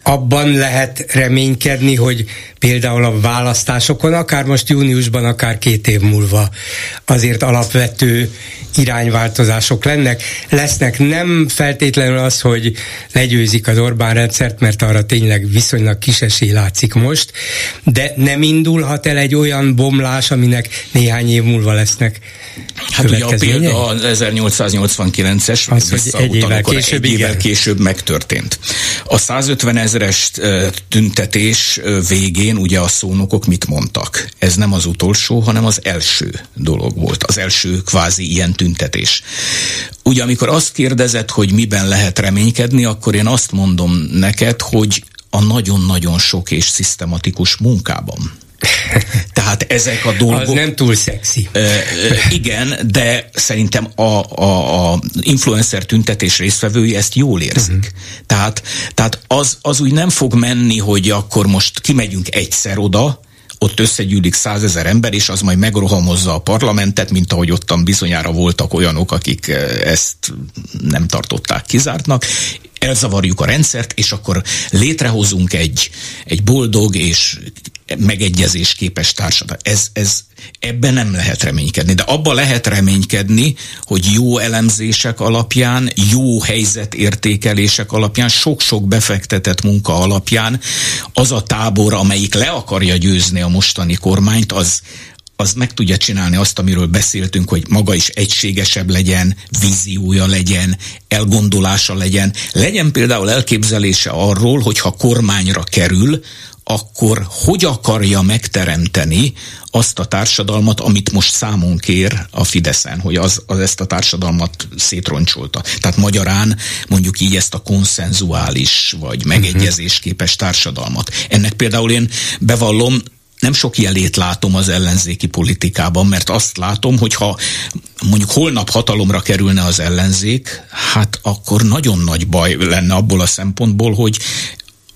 Abban lehet reménykedni, hogy például a választásokon, akár most júniusban, akár két év múlva azért alapvető irányváltozások lennek. Lesznek nem feltétlenül az, hogy legyőzik az Orbán rendszert, mert arra tényleg viszonylag kis esély látszik most, de nem indulhat el egy olyan bomlás, aminek néhány év múlva lesznek Hát ugye a példa az 1889-es, az, hogy egy évvel később, egy évvel később megtörtént. A 150 ezeres tüntetés végén ugye a szónokok mit mondtak? Ez nem az utolsó, hanem az első dolog volt. Az első kvázi ilyen tüntetés. Ugye amikor azt kérdezed, hogy miben lehet reménykedni, akkor én azt mondom neked, hogy a nagyon-nagyon sok és szisztematikus munkában. Tehát ezek a dolgok... Az nem túl szexi. Ö, ö, igen, de szerintem a, a, a influencer tüntetés résztvevői ezt jól érzik. Uh-huh. Tehát, tehát az, az úgy nem fog menni, hogy akkor most kimegyünk egyszer oda, ott összegyűlik százezer ember, és az majd megrohamozza a parlamentet, mint ahogy ottan bizonyára voltak olyanok, akik ezt nem tartották kizártnak elzavarjuk a rendszert, és akkor létrehozunk egy, egy boldog és megegyezés képes társadalmat. Ez, ez, ebben nem lehet reménykedni, de abba lehet reménykedni, hogy jó elemzések alapján, jó helyzetértékelések alapján, sok-sok befektetett munka alapján az a tábor, amelyik le akarja győzni a mostani kormányt, az, az meg tudja csinálni azt, amiről beszéltünk, hogy maga is egységesebb legyen, víziója legyen, elgondolása legyen. Legyen például elképzelése arról, hogy ha kormányra kerül, akkor hogy akarja megteremteni azt a társadalmat, amit most számon kér a Fideszen, hogy az, az ezt a társadalmat szétroncsolta. Tehát magyarán mondjuk így ezt a konszenzuális vagy megegyezésképes társadalmat. Ennek például én bevallom, nem sok jelét látom az ellenzéki politikában, mert azt látom, hogy ha mondjuk holnap hatalomra kerülne az ellenzék, hát akkor nagyon nagy baj lenne abból a szempontból, hogy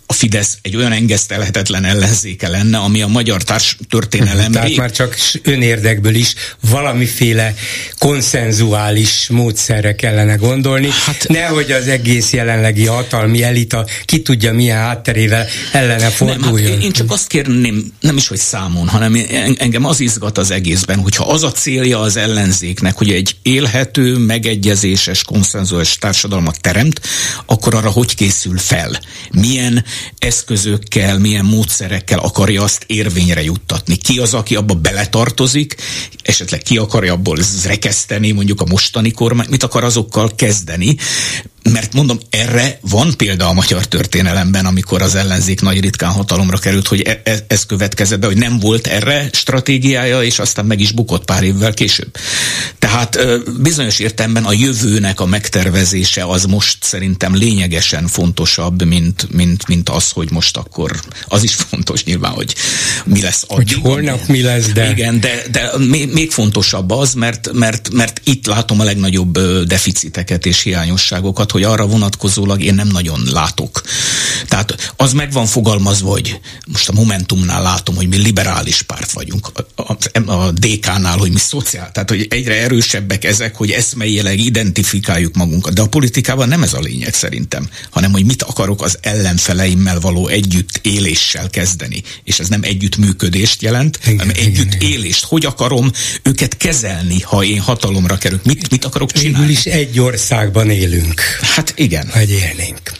a Fidesz egy olyan engesztelhetetlen ellenzéke lenne, ami a magyar társ történelem. Tehát már csak önérdekből is valamiféle konszenzuális módszerre kellene gondolni, hát, nehogy az egész jelenlegi hatalmi elita ki tudja milyen hátterével ellene forduljon. Nem, hát én csak azt kérném, nem is hogy számon, hanem engem az izgat az egészben, hogyha az a célja az ellenzéknek, hogy egy élhető, megegyezéses, konszenzuális társadalmat teremt, akkor arra hogy készül fel? Milyen eszközökkel, milyen módszerekkel akarja azt érvényre juttatni. Ki az, aki abba beletartozik, esetleg ki akarja abból rekeszteni mondjuk a mostani kormány, mit akar azokkal kezdeni, mert mondom, erre van példa a magyar történelemben, amikor az ellenzék nagy ritkán hatalomra került, hogy e- e- ez következett be, hogy nem volt erre stratégiája, és aztán meg is bukott pár évvel később. Tehát bizonyos értelemben a jövőnek a megtervezése az most szerintem lényegesen fontosabb, mint, mint, mint az, hogy most akkor az is fontos nyilván, hogy mi lesz addig. Hogy holnap mi lesz, de... Igen, de, de még fontosabb az, mert, mert, mert itt látom a legnagyobb deficiteket és hiányosságokat, hogy arra vonatkozólag én nem nagyon látok. Tehát az meg van fogalmazva, hogy most a Momentumnál látom, hogy mi liberális párt vagyunk, a, a, a DK-nál, hogy mi szociál, tehát hogy egyre erősebbek ezek, hogy eszmeileg identifikáljuk magunkat. De a politikában nem ez a lényeg szerintem, hanem hogy mit akarok az ellenfeleimmel való együtt éléssel kezdeni. És ez nem együttműködést jelent, igen, hanem igen, együtt igen. élést. Hogy akarom őket kezelni, ha én hatalomra kerülök? Mit, mit akarok csinálni? Végül is egy országban élünk. Hát igen. Hogy élnénk.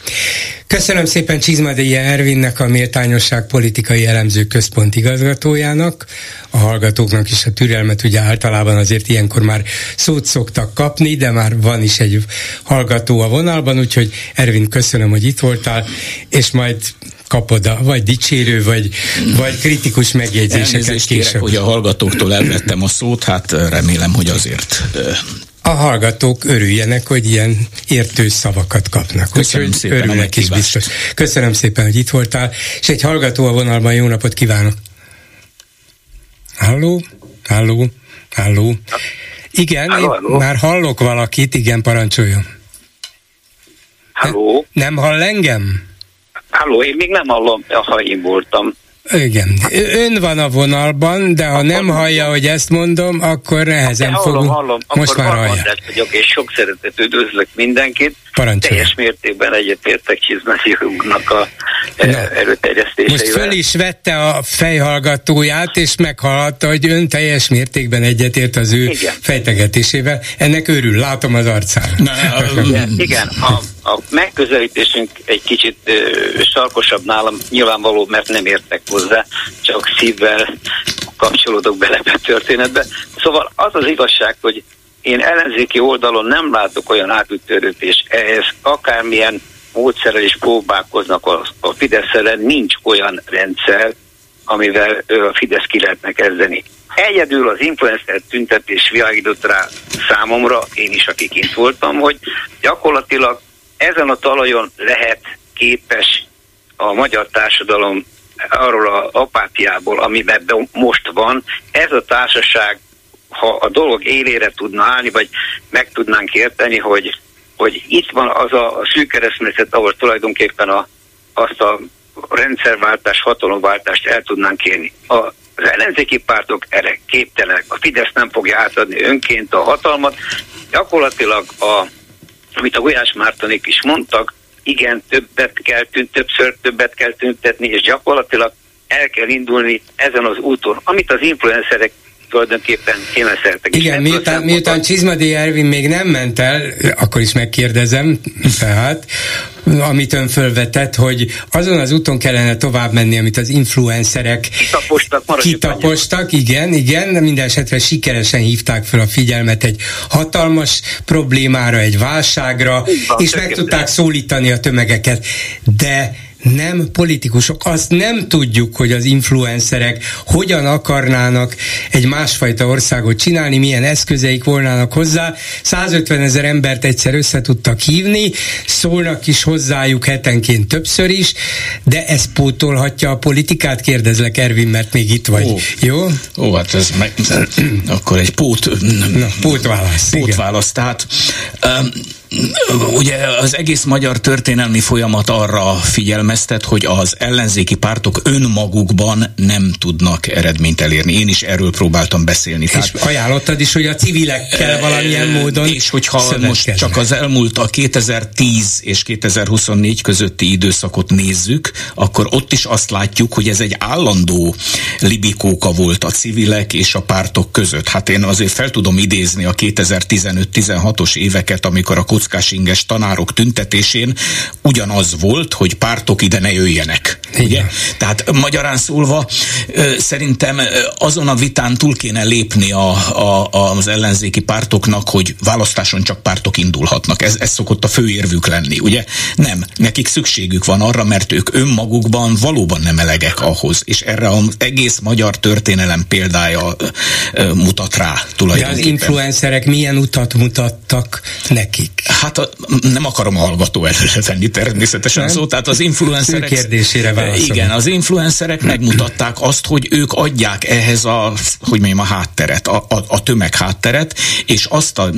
Köszönöm szépen Csizmadia Ervinnek, a Méltányosság Politikai Elemző Központ igazgatójának, a hallgatóknak is a türelmet, ugye általában azért ilyenkor már szót szoktak kapni, de már van is egy hallgató a vonalban, úgyhogy Ervin, köszönöm, hogy itt voltál, és majd kapod a, vagy dicsérő, vagy, vagy kritikus megjegyzéseket később. Kérek, hogy a hallgatóktól elvettem a szót, hát remélem, hogy azért a hallgatók örüljenek, hogy ilyen értő szavakat kapnak. Köszönöm Úgyhogy szépen örülnek is biztos. Köszönöm szépen, hogy itt voltál, és egy hallgató a vonalban, jó napot kívánok! Halló? Halló? Halló? Igen, halló, halló. már hallok valakit, igen, parancsoljon. Halló? Nem hall engem? Halló, én még nem hallom, ha én voltam. Igen. Ön van a vonalban, de ha akkor nem hallja, hogy ezt mondom, akkor nehezen hallom, fogunk. Hallom, Most akkor már hallja. vagyok, és sok szeretet üdvözlök mindenkit. Parancsolja. Teljes mértékben egyetértek Csizmasi úrnak a e, erőterjesztéseivel. Most föl is vette a fejhallgatóját, és meghallhatta, hogy ön teljes mértékben egyetért az ő igen. fejtegetésével. Ennek örül, látom az arcán. igen, igen a, a megközelítésünk egy kicsit ö, sarkosabb nálam, nyilvánvaló, mert nem értek hozzá, csak szívvel kapcsolódok bele a történetbe. Szóval az az igazság, hogy én ellenzéki oldalon nem látok olyan átüttörőt, és ehhez akármilyen módszerrel is próbálkoznak a, a fidesz nincs olyan rendszer, amivel a Fidesz ki lehetne kezdeni. Egyedül az influencer tüntetés világított rá számomra, én is, akik itt voltam, hogy gyakorlatilag ezen a talajon lehet képes a magyar társadalom arról a apátiából, amiben most van, ez a társaság ha a dolog élére tudna állni, vagy meg tudnánk érteni, hogy, hogy itt van az a, szűk keresztmetszet, ahol tulajdonképpen a, azt a rendszerváltás, hatalomváltást el tudnánk érni. A, az ellenzéki pártok erre képtelenek. A Fidesz nem fogja átadni önként a hatalmat. Gyakorlatilag, a, amit a Gulyás Mártonék is mondtak, igen, többet kell tünt, többször többet kell tüntetni, és gyakorlatilag el kell indulni ezen az úton, amit az influencerek tulajdonképpen kényszertek. Igen, miután, miután Csizmadi Ervin még nem ment el, akkor is megkérdezem, tehát, amit ön fölvetett, hogy azon az úton kellene tovább menni, amit az influencerek kitapostak, kitapostak igen, igen, de minden esetre sikeresen hívták fel a figyelmet egy hatalmas problémára, egy válságra, van, és meg tudták szólítani a tömegeket. De nem politikusok. Azt nem tudjuk, hogy az influencerek hogyan akarnának egy másfajta országot csinálni, milyen eszközeik volnának hozzá. 150 ezer embert egyszer össze tudtak hívni, szólnak is hozzájuk hetenként többször is, de ez pótolhatja a politikát? Kérdezlek, Ervin, mert még itt vagy. Ó, Jó? Ó, hát ez meg, akkor egy pót... Na, pótválasz. Pótválasz. Tehát um, Ugye az egész magyar történelmi folyamat arra figyelmeztet, hogy az ellenzéki pártok önmagukban nem tudnak eredményt elérni. Én is erről próbáltam beszélni. És Tehát, ajánlottad is, hogy a civilekkel valamilyen módon És hogyha most csak az elmúlt a 2010 és 2024 közötti időszakot nézzük, akkor ott is azt látjuk, hogy ez egy állandó libikóka volt a civilek és a pártok között. Hát én azért fel tudom idézni a 2015-16-os éveket, amikor a kockás inges tanárok tüntetésén ugyanaz volt, hogy pártok ide ne jöjjenek. Ugye? Tehát magyarán szólva szerintem azon a vitán túl kéne lépni a, a, az ellenzéki pártoknak, hogy választáson csak pártok indulhatnak. Ez, ez szokott a fő érvük lenni, ugye? Nem. Nekik szükségük van arra, mert ők önmagukban valóban nem elegek ahhoz, és erre az egész magyar történelem példája mutat rá tulajdonképpen. De az influencerek milyen utat mutattak nekik? Hát a, nem akarom a hallgató előre tenni természetesen nem? szó, tehát az influencerek... kérdésére válaszolom. Igen, az influencerek megmutatták azt, hogy ők adják ehhez a, hogy mondjam, a hátteret, a, a, a tömeg hátteret, és azt a,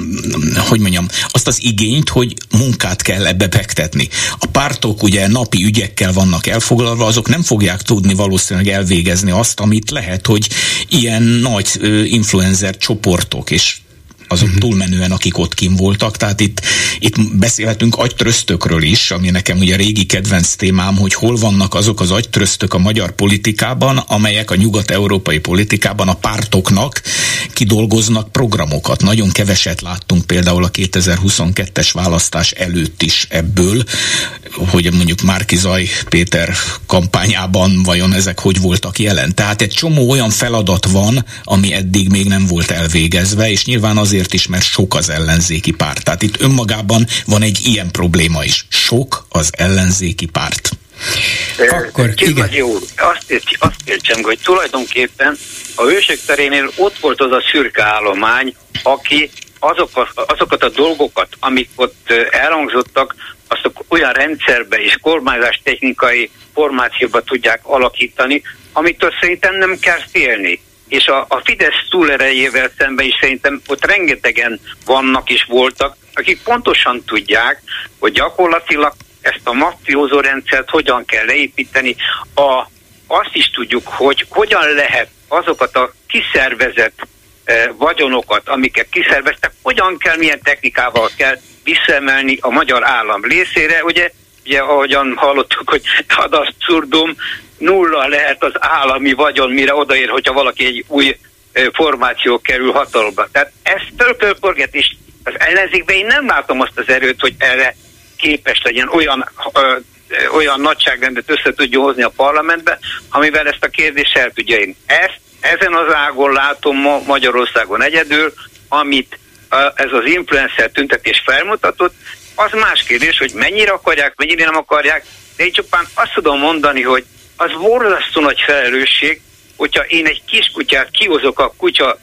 hogy mondjam, azt az igényt, hogy munkát kell ebbe fektetni. A pártok ugye napi ügyekkel vannak elfoglalva, azok nem fogják tudni valószínűleg elvégezni azt, amit lehet, hogy ilyen nagy influencer csoportok és azok uh-huh. túlmenően, akik ott kim voltak. Tehát itt, itt beszélhetünk agytröztökről is, ami nekem ugye régi kedvenc témám, hogy hol vannak azok az agytröztök a magyar politikában, amelyek a nyugat-európai politikában a pártoknak kidolgoznak programokat. Nagyon keveset láttunk például a 2022-es választás előtt is ebből, hogy mondjuk Márkizaj Péter kampányában vajon ezek hogy voltak jelen. Tehát egy csomó olyan feladat van, ami eddig még nem volt elvégezve, és nyilván azért azért is, mert sok az ellenzéki párt. Tehát itt önmagában van egy ilyen probléma is. Sok az ellenzéki párt. Akkor igen. Jó, azt, azt értsem, hogy tulajdonképpen a hősök terénél ott volt az a szürke állomány, aki azokat, azokat a dolgokat, amik ott elhangzottak, azt olyan rendszerbe és kormányzás technikai formációba tudják alakítani, amitől szerintem nem kell félni és a, a Fidesz túlerejével szemben is szerintem ott rengetegen vannak és voltak, akik pontosan tudják, hogy gyakorlatilag ezt a mafiózó rendszert hogyan kell leépíteni. A, azt is tudjuk, hogy hogyan lehet azokat a kiszervezett e, vagyonokat, amiket kiszerveztek, hogyan kell, milyen technikával kell visszaemelni a magyar állam részére. Ugye, ugye ahogyan hallottuk, hogy ad abszurdum, nulla lehet az állami vagyon, mire odaér, hogyha valaki egy új formáció kerül hatalomba. Tehát ezt töltölpörget, és az ellenzékben én nem látom azt az erőt, hogy erre képes legyen olyan, ö, olyan nagyságrendet össze tudja hozni a parlamentbe, amivel ezt a kérdést el tudja én. Ezt, ezen az ágon látom ma Magyarországon egyedül, amit ez az influencer tüntetés felmutatott, az más kérdés, hogy mennyire akarják, mennyire nem akarják, de én csupán azt tudom mondani, hogy az borzasztó nagy felelősség, hogyha én egy kiskutyát kihozok a kutya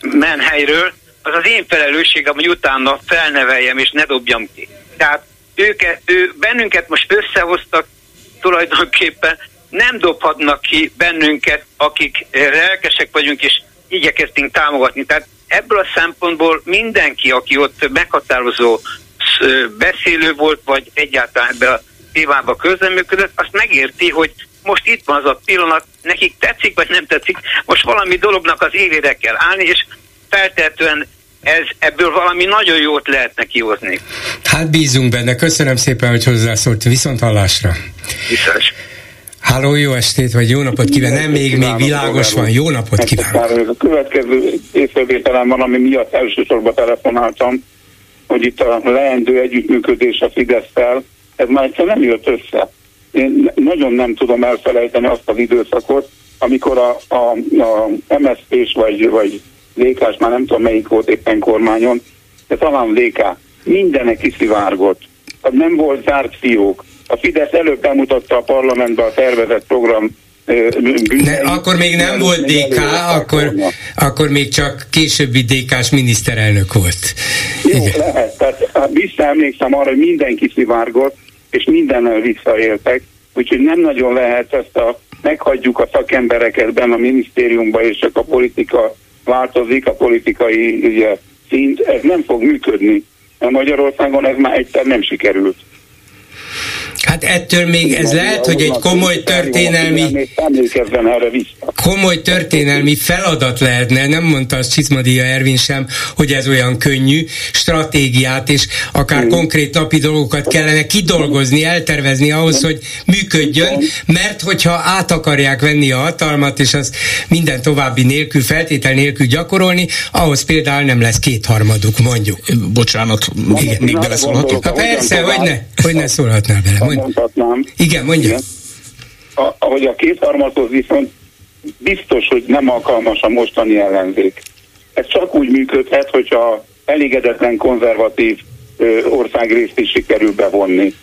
menhelyről, az az én felelősségem, hogy utána felneveljem és ne dobjam ki. Tehát őket, ő, bennünket most összehoztak tulajdonképpen, nem dobhatnak ki bennünket, akik lelkesek vagyunk és igyekeztünk támogatni. Tehát ebből a szempontból mindenki, aki ott meghatározó beszélő volt, vagy egyáltalán ebben a témában közleműködött, azt megérti, hogy most itt van az a pillanat, nekik tetszik vagy nem tetszik, most valami dolognak az élére kell állni, és feltehetően ez, ebből valami nagyon jót lehetne kihozni. Hát bízunk benne. Köszönöm szépen, hogy hozzászólt. Viszont hallásra. Viszont. Háló, jó estét, vagy jó napot kíván. Nem, még, még világos van. Jó napot kívánok. A következő észrevételem van, ami miatt elsősorban telefonáltam, hogy itt a leendő együttműködés a fidesz ez már egyszer nem jött össze. Én nagyon nem tudom elfelejteni azt az időszakot, amikor a, a, a MSZP-s vagy, vagy dk már nem tudom melyik volt éppen kormányon, de talán DK, mindenek kiszivárgott. Nem volt zárt fiók. A Fidesz előbb bemutatta a parlamentbe a tervezett program ne, akkor még nem volt DK, akkor, akkor még csak későbbi DK-s miniszterelnök volt. Jó, Igen. lehet. Tehát hát visszaemlékszem arra, hogy mindenki szivárgott, és mindennel visszaéltek, úgyhogy nem nagyon lehet ezt a meghagyjuk a szakembereket benne a minisztériumban, és csak a politika változik, a politikai ugye, szint, ez nem fog működni. Magyarországon ez már egyszer nem sikerült. Hát ettől még ez lehet, hogy egy komoly történelmi komoly történelmi feladat lehetne, nem mondta az Csizmadia Ervin sem, hogy ez olyan könnyű, stratégiát és akár hmm. konkrét napi dolgokat kellene kidolgozni, eltervezni ahhoz, hogy működjön, mert hogyha át akarják venni a hatalmat, és az minden további nélkül, feltétel nélkül gyakorolni, ahhoz például nem lesz kétharmaduk, mondjuk. Bocsánat, Igen. még beleszólhatok? Ha persze, hogy ne, hogy ne szólhatnál bele mondhatnám. Igen, mondja. Igen. A, ahogy a kétharmadhoz viszont biztos, hogy nem alkalmas a mostani ellenzék. Ez csak úgy működhet, hogyha elégedetlen konzervatív ö, országrészt is sikerül bevonni.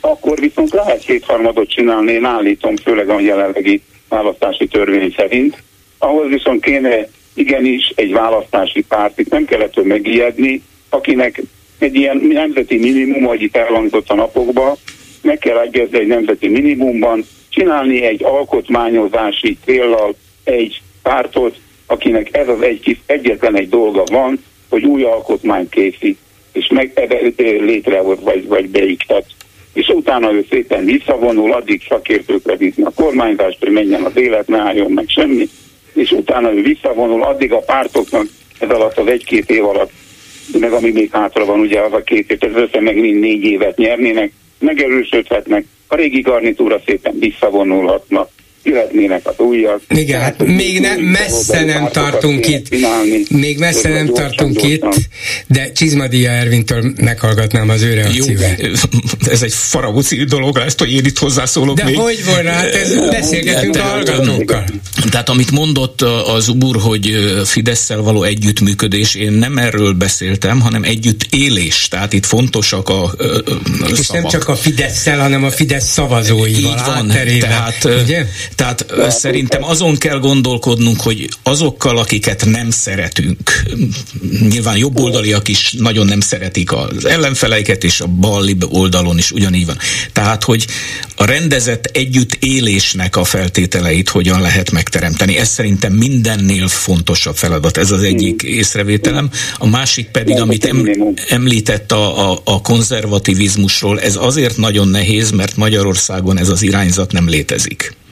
Akkor viszont lehet kétharmadot csinálni, én állítom, főleg a jelenlegi választási törvény szerint. Ahhoz viszont kéne igenis egy választási párt, itt nem kellett megijedni, akinek egy ilyen nemzeti minimum, ahogy itt elhangzott a napokban, meg kell egyezni egy nemzeti minimumban, csinálni egy alkotmányozási céllal egy pártot, akinek ez az egy, egyetlen egy dolga van, hogy új alkotmány készít, és meg ebbe létrehoz, vagy, vagy beiktat. És utána ő szépen visszavonul, addig szakértőkre bízni a kormányzást, hogy menjen az élet, ne álljon meg semmi, és utána ő visszavonul, addig a pártoknak ez alatt az egy-két év alatt, meg ami még hátra van, ugye az a két év, ez össze meg mind négy évet nyernének, megerősödhetnek, a régi garnitúra szépen visszavonulhatna, jöhetnének az újak. Igen, hát még ne, messze nem tartunk itt. Csinálni, még messze nem gyorsan, tartunk gyorsan. itt, de Csizmadia Ervintől meghallgatnám az ő reakcióját. Ez egy faragóci dolog ezt, hogy én itt hozzászólok De még. hogy volna, hát ez beszélgetünk a hallgatókkal. Tehát amit mondott az úr, hogy Fideszsel való együttműködés, én nem erről beszéltem, hanem együtt élés. Tehát itt fontosak a, a És szavak. nem csak a Fideszsel, hanem a Fidesz szavazóival. Így van, tehát, ugye? Tehát De szerintem azon kell gondolkodnunk, hogy azokkal, akiket nem szeretünk, nyilván jobboldaliak is nagyon nem szeretik az ellenfeleiket, és a balli oldalon is ugyanígy van. Tehát, hogy a rendezett együtt élésnek a feltételeit hogyan lehet megteremteni. Ez szerintem mindennél fontosabb feladat. Ez az egyik észrevételem. A másik pedig, amit említett a, a, a konzervativizmusról, ez azért nagyon nehéz, mert Magyarországon ez az irányzat nem létezik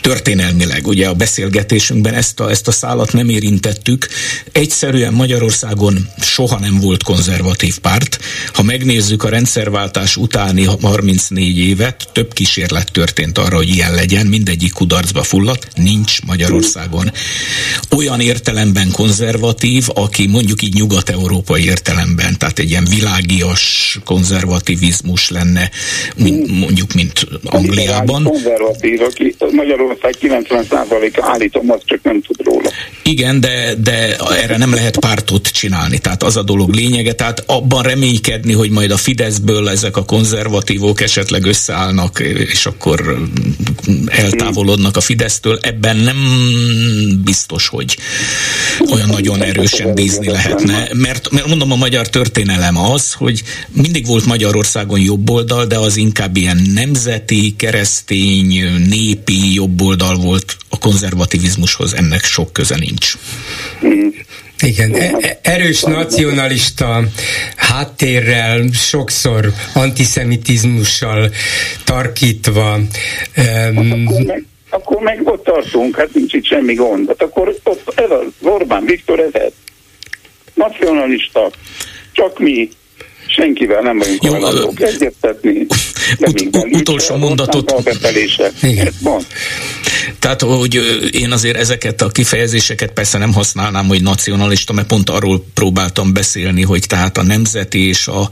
történelmileg, ugye a beszélgetésünkben ezt a, ezt a szállat nem érintettük. Egyszerűen Magyarországon soha nem volt konzervatív párt. Ha megnézzük a rendszerváltás utáni 34 évet, több kísérlet történt arra, hogy ilyen legyen, mindegyik kudarcba fulladt, nincs Magyarországon. Olyan értelemben konzervatív, aki mondjuk így nyugat-európai értelemben, tehát egy ilyen világias konzervativizmus lenne, mondjuk, mint Angliában. Konzervatív, aki Magyarországon Magyarország 90%-a állítom, az csak nem tud róla. Igen, de, de erre nem lehet pártot csinálni, tehát az a dolog lényege, tehát abban reménykedni, hogy majd a Fideszből ezek a konzervatívok esetleg összeállnak, és akkor eltávolodnak a Fidesztől, ebben nem biztos, hogy olyan nagyon erősen bízni lehetne, mert, mert mondom, a magyar történelem az, hogy mindig volt Magyarországon jobb oldal, de az inkább ilyen nemzeti, keresztény, népi jobb oldal volt, a konzervativizmushoz ennek sok köze nincs. Igen, e, e erős nacionalista háttérrel, sokszor antiszemitizmussal tarkítva. Um, akkor, meg, akkor meg ott tartunk, hát nincs itt semmi gond. Hát akkor ott ez az Orbán Viktor, ez, nacionalista, csak mi, senkivel nem vagyunk hajlandók egyeztetni. Ut- utolsó mondatot. Igen. Tehát, hogy én azért ezeket a kifejezéseket persze nem használnám, hogy nacionalista, mert pont arról próbáltam beszélni, hogy tehát a nemzeti és a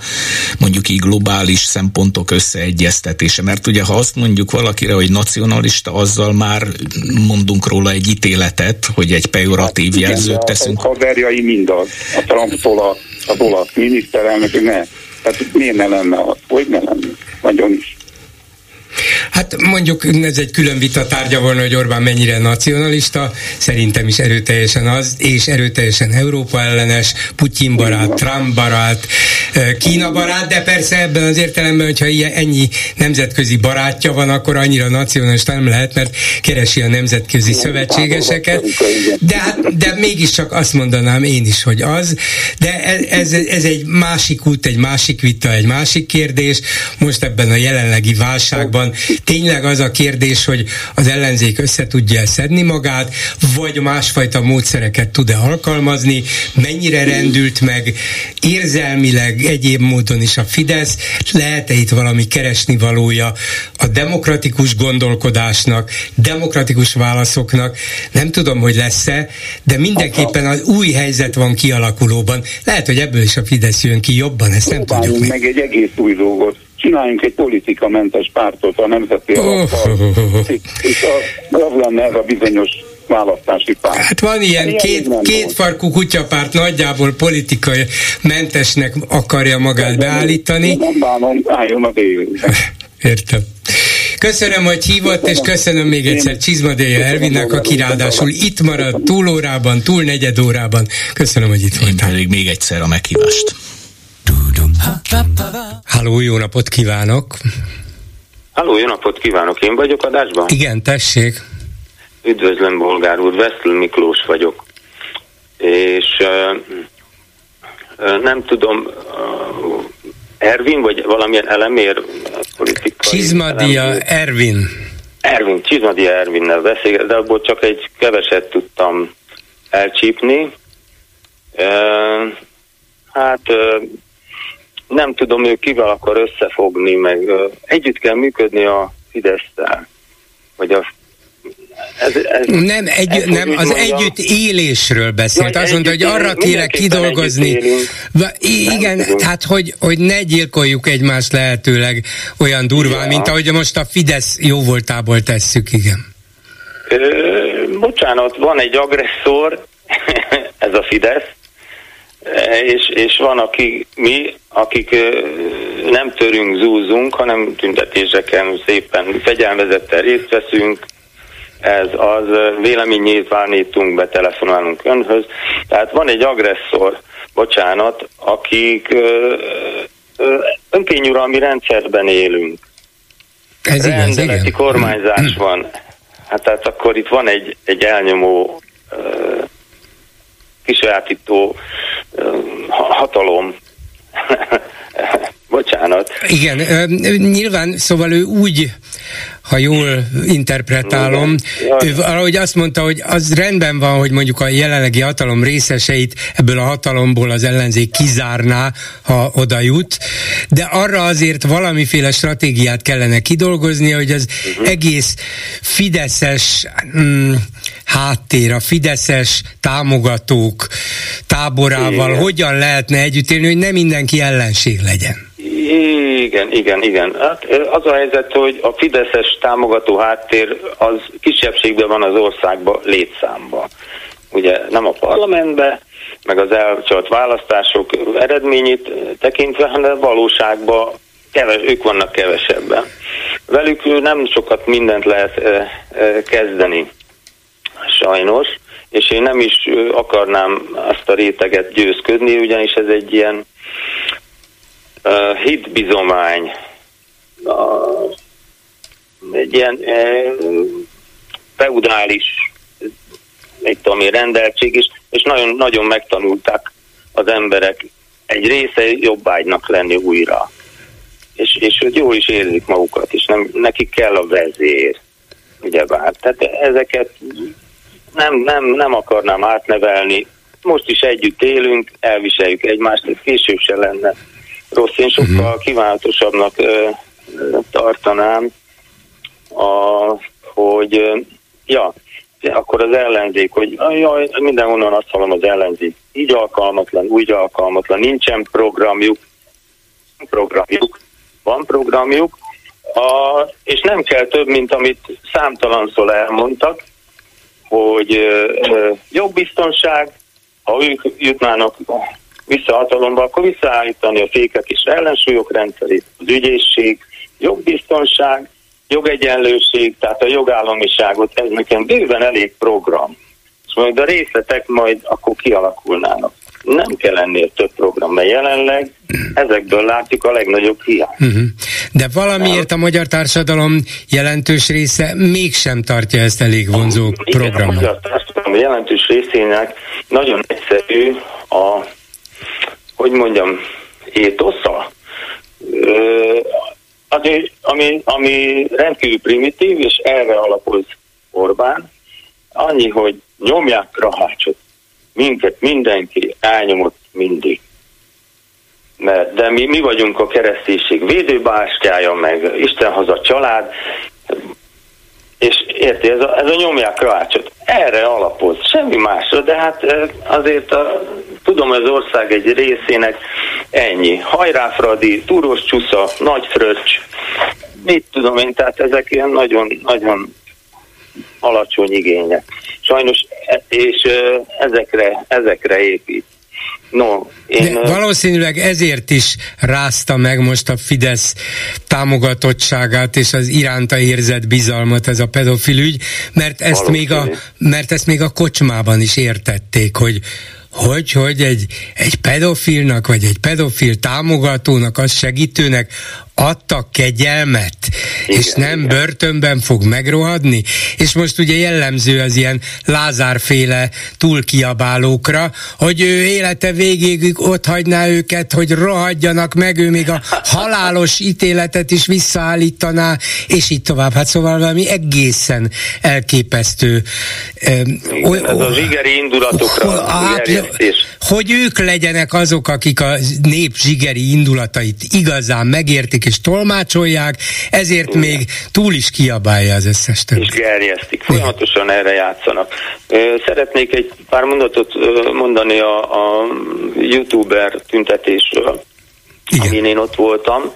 mondjuk így globális szempontok összeegyeztetése. Mert ugye, ha azt mondjuk valakire, hogy nacionalista, azzal már mondunk róla egy ítéletet, hogy egy pejoratív hát, jelzőt teszünk. A haverjai mindaz. A Trumptól a, az olasz miniszterelnök, ne. Tehát miért ne lenne az? Hogy ne lenne? Nagyon is. Hát mondjuk ez egy külön vita tárgya volna, hogy Orbán mennyire nacionalista, szerintem is erőteljesen az, és erőteljesen Európa ellenes, Putyin barát, Trump barát, Kína barát, de persze ebben az értelemben, hogyha ilyen, ennyi nemzetközi barátja van, akkor annyira nacionalista nem lehet, mert keresi a nemzetközi szövetségeseket, de, hát, de mégiscsak azt mondanám én is, hogy az, de ez, ez egy másik út, egy másik vita, egy másik kérdés, most ebben a jelenlegi válságban. Tényleg az a kérdés, hogy az ellenzék össze tudja szedni magát, vagy másfajta módszereket tud-e alkalmazni, mennyire rendült meg érzelmileg, egyéb módon is a Fidesz, lehet-e itt valami keresni valója a demokratikus gondolkodásnak, demokratikus válaszoknak, nem tudom, hogy lesz-e, de mindenképpen az új helyzet van kialakulóban. Lehet, hogy ebből is a Fidesz jön ki jobban, ezt nem tudjuk meg. meg egy egész új dolgot csináljunk egy politikamentes pártot a nemzeti oh. és az lenne ez a bizonyos választási párt. Hát van ilyen hát két, két farkú kutyapárt nagyjából politikai mentesnek akarja magát beállítani. Nem bánom, álljon az Értem. Köszönöm, hogy hívott, és köszönöm még egyszer Csizmadéja Ervinnek, aki ráadásul itt maradt túlórában, túl negyed órában. Köszönöm, hogy itt voltál. Én még egyszer a meghívást. Halló, jó napot kívánok! Halló, jó napot kívánok! Én vagyok adásban? Igen, tessék! Üdvözlöm, bolgár úr, Veszl Miklós vagyok. És nem tudom, Ervin, vagy valamilyen elemér politikai... Csizmadia elemér. Ervin. Ervin, Csizmadia Ervinnel beszél, de abból csak egy keveset tudtam elcsípni. Hát nem tudom, ő kivel akar összefogni, meg együtt kell működni a Fidesz-tel, vagy a ez, ez, nem, egy, ez, nem az mondjam, együtt élésről beszélt. Azt mondta, hogy arra kéne kidolgozni. Igen, tehát hogy, hogy ne gyilkoljuk egymást lehetőleg olyan durván, ja. mint ahogy most a Fidesz jóvoltából tesszük, igen. Ö, bocsánat, van egy agresszor, ez a Fidesz, és, és van, aki mi, akik nem törünk, zúzunk, hanem tüntetéseken szépen fegyelmezettel részt veszünk, ez az véleménynyilvánítunk, betelefonálunk önhöz. Tehát van egy agresszor, bocsánat, akik önkényuralmi rendszerben élünk. Ez Rendeleti igaz, igen. kormányzás van. Hát tehát akkor itt van egy, egy elnyomó kisajátító hatalom. Bocsánat. Igen, nyilván, szóval ő úgy ha jól interpretálom. Ő valahogy azt mondta, hogy az rendben van, hogy mondjuk a jelenlegi hatalom részeseit ebből a hatalomból az ellenzék kizárná, ha oda jut, de arra azért valamiféle stratégiát kellene kidolgozni, hogy az uh-huh. egész fideszes mm, háttér, a fideszes támogatók táborával Igen. hogyan lehetne együtt élni, hogy nem mindenki ellenség legyen. Igen, igen, igen. Hát az a helyzet, hogy a Fideszes támogató háttér az kisebbségben van az országban létszámban. Ugye nem a parlamentben, meg az elcsalt választások eredményét tekintve, hanem valóságban keves, ők vannak kevesebben. Velük nem sokat mindent lehet kezdeni, sajnos, és én nem is akarnám azt a réteget győzködni, ugyanis ez egy ilyen uh, hitbizomány, uh, egy ilyen uh, feudális egy tudom én, rendeltség, és, és nagyon, nagyon megtanulták az emberek egy része jobbágynak lenni újra. És, és hogy jól is érzik magukat, és nem, nekik kell a vezér, ugyebár. Tehát ezeket nem, nem, nem akarnám átnevelni most is együtt élünk, elviseljük egymást, ez később se lenne rossz. Én sokkal uh-huh. kívánatosabbnak ö, tartanám, a, hogy ja, akkor az ellenzék, hogy jaj, mindenhonnan azt hallom az ellenzék, így alkalmatlan, úgy alkalmatlan, nincsen programjuk, programjuk, van programjuk, a, és nem kell több, mint amit számtalanszor elmondtak, hogy ö, jogbiztonság, ha ők jutnának vissza hatalomba, akkor visszaállítani a fékek és ellensúlyok rendszerét, az ügyészség, jogbiztonság, jogegyenlőség, tehát a jogállamiságot, ez nekem bőven elég program. És majd a részletek majd akkor kialakulnának. Nem kell ennél több program, mert jelenleg ezekből látjuk a legnagyobb hiány. Uh-huh. De valamiért a magyar társadalom jelentős része mégsem tartja ezt elég vonzó programot. Igen, a magyar társadalom jelentős részének nagyon egyszerű a, hogy mondjam, étosza ami, ami, ami rendkívül primitív, és erre alapoz Orbán, annyi, hogy nyomják Krahácsot. Minket mindenki elnyomott mindig. Mert, de mi, mi vagyunk a kereszténység védőbástyája, meg Isten haza család, és érti, ez a, ez a nyomják Krahácsot. Erre alapoz, semmi másra, de hát azért a, tudom, az ország egy részének ennyi. Hajráfradi, Túros Csusza, Nagy Fröccs, mit tudom én, tehát ezek ilyen nagyon, nagyon alacsony igények. Sajnos, e, és ezekre, ezekre épít. No, én... De valószínűleg ezért is rázta meg most a Fidesz támogatottságát és az iránta érzett bizalmat ez a pedofil ügy, mert ezt, még a, mert ezt még a kocsmában is értették, hogy hogy, hogy egy, egy pedofilnak, vagy egy pedofil támogatónak, az segítőnek adtak kegyelmet, igen, és nem igen. börtönben fog megrohadni, és most ugye jellemző az ilyen lázárféle túlkiabálókra, hogy ő élete végéig ott hagyná őket, hogy rohadjanak meg, ő még a halálos ítéletet is visszaállítaná, és így tovább. Hát szóval valami egészen elképesztő. Igen, ez a zsigeri indulatokra hát, hogy ők legyenek azok, akik a nép zsigeri indulatait igazán megértik, és tolmácsolják, ezért Igen. még túl is kiabálja az összes többi. És gerjesztik, folyamatosan erre játszanak. Szeretnék egy pár mondatot mondani a, a youtuber tüntetésről, Igen. amin én ott voltam,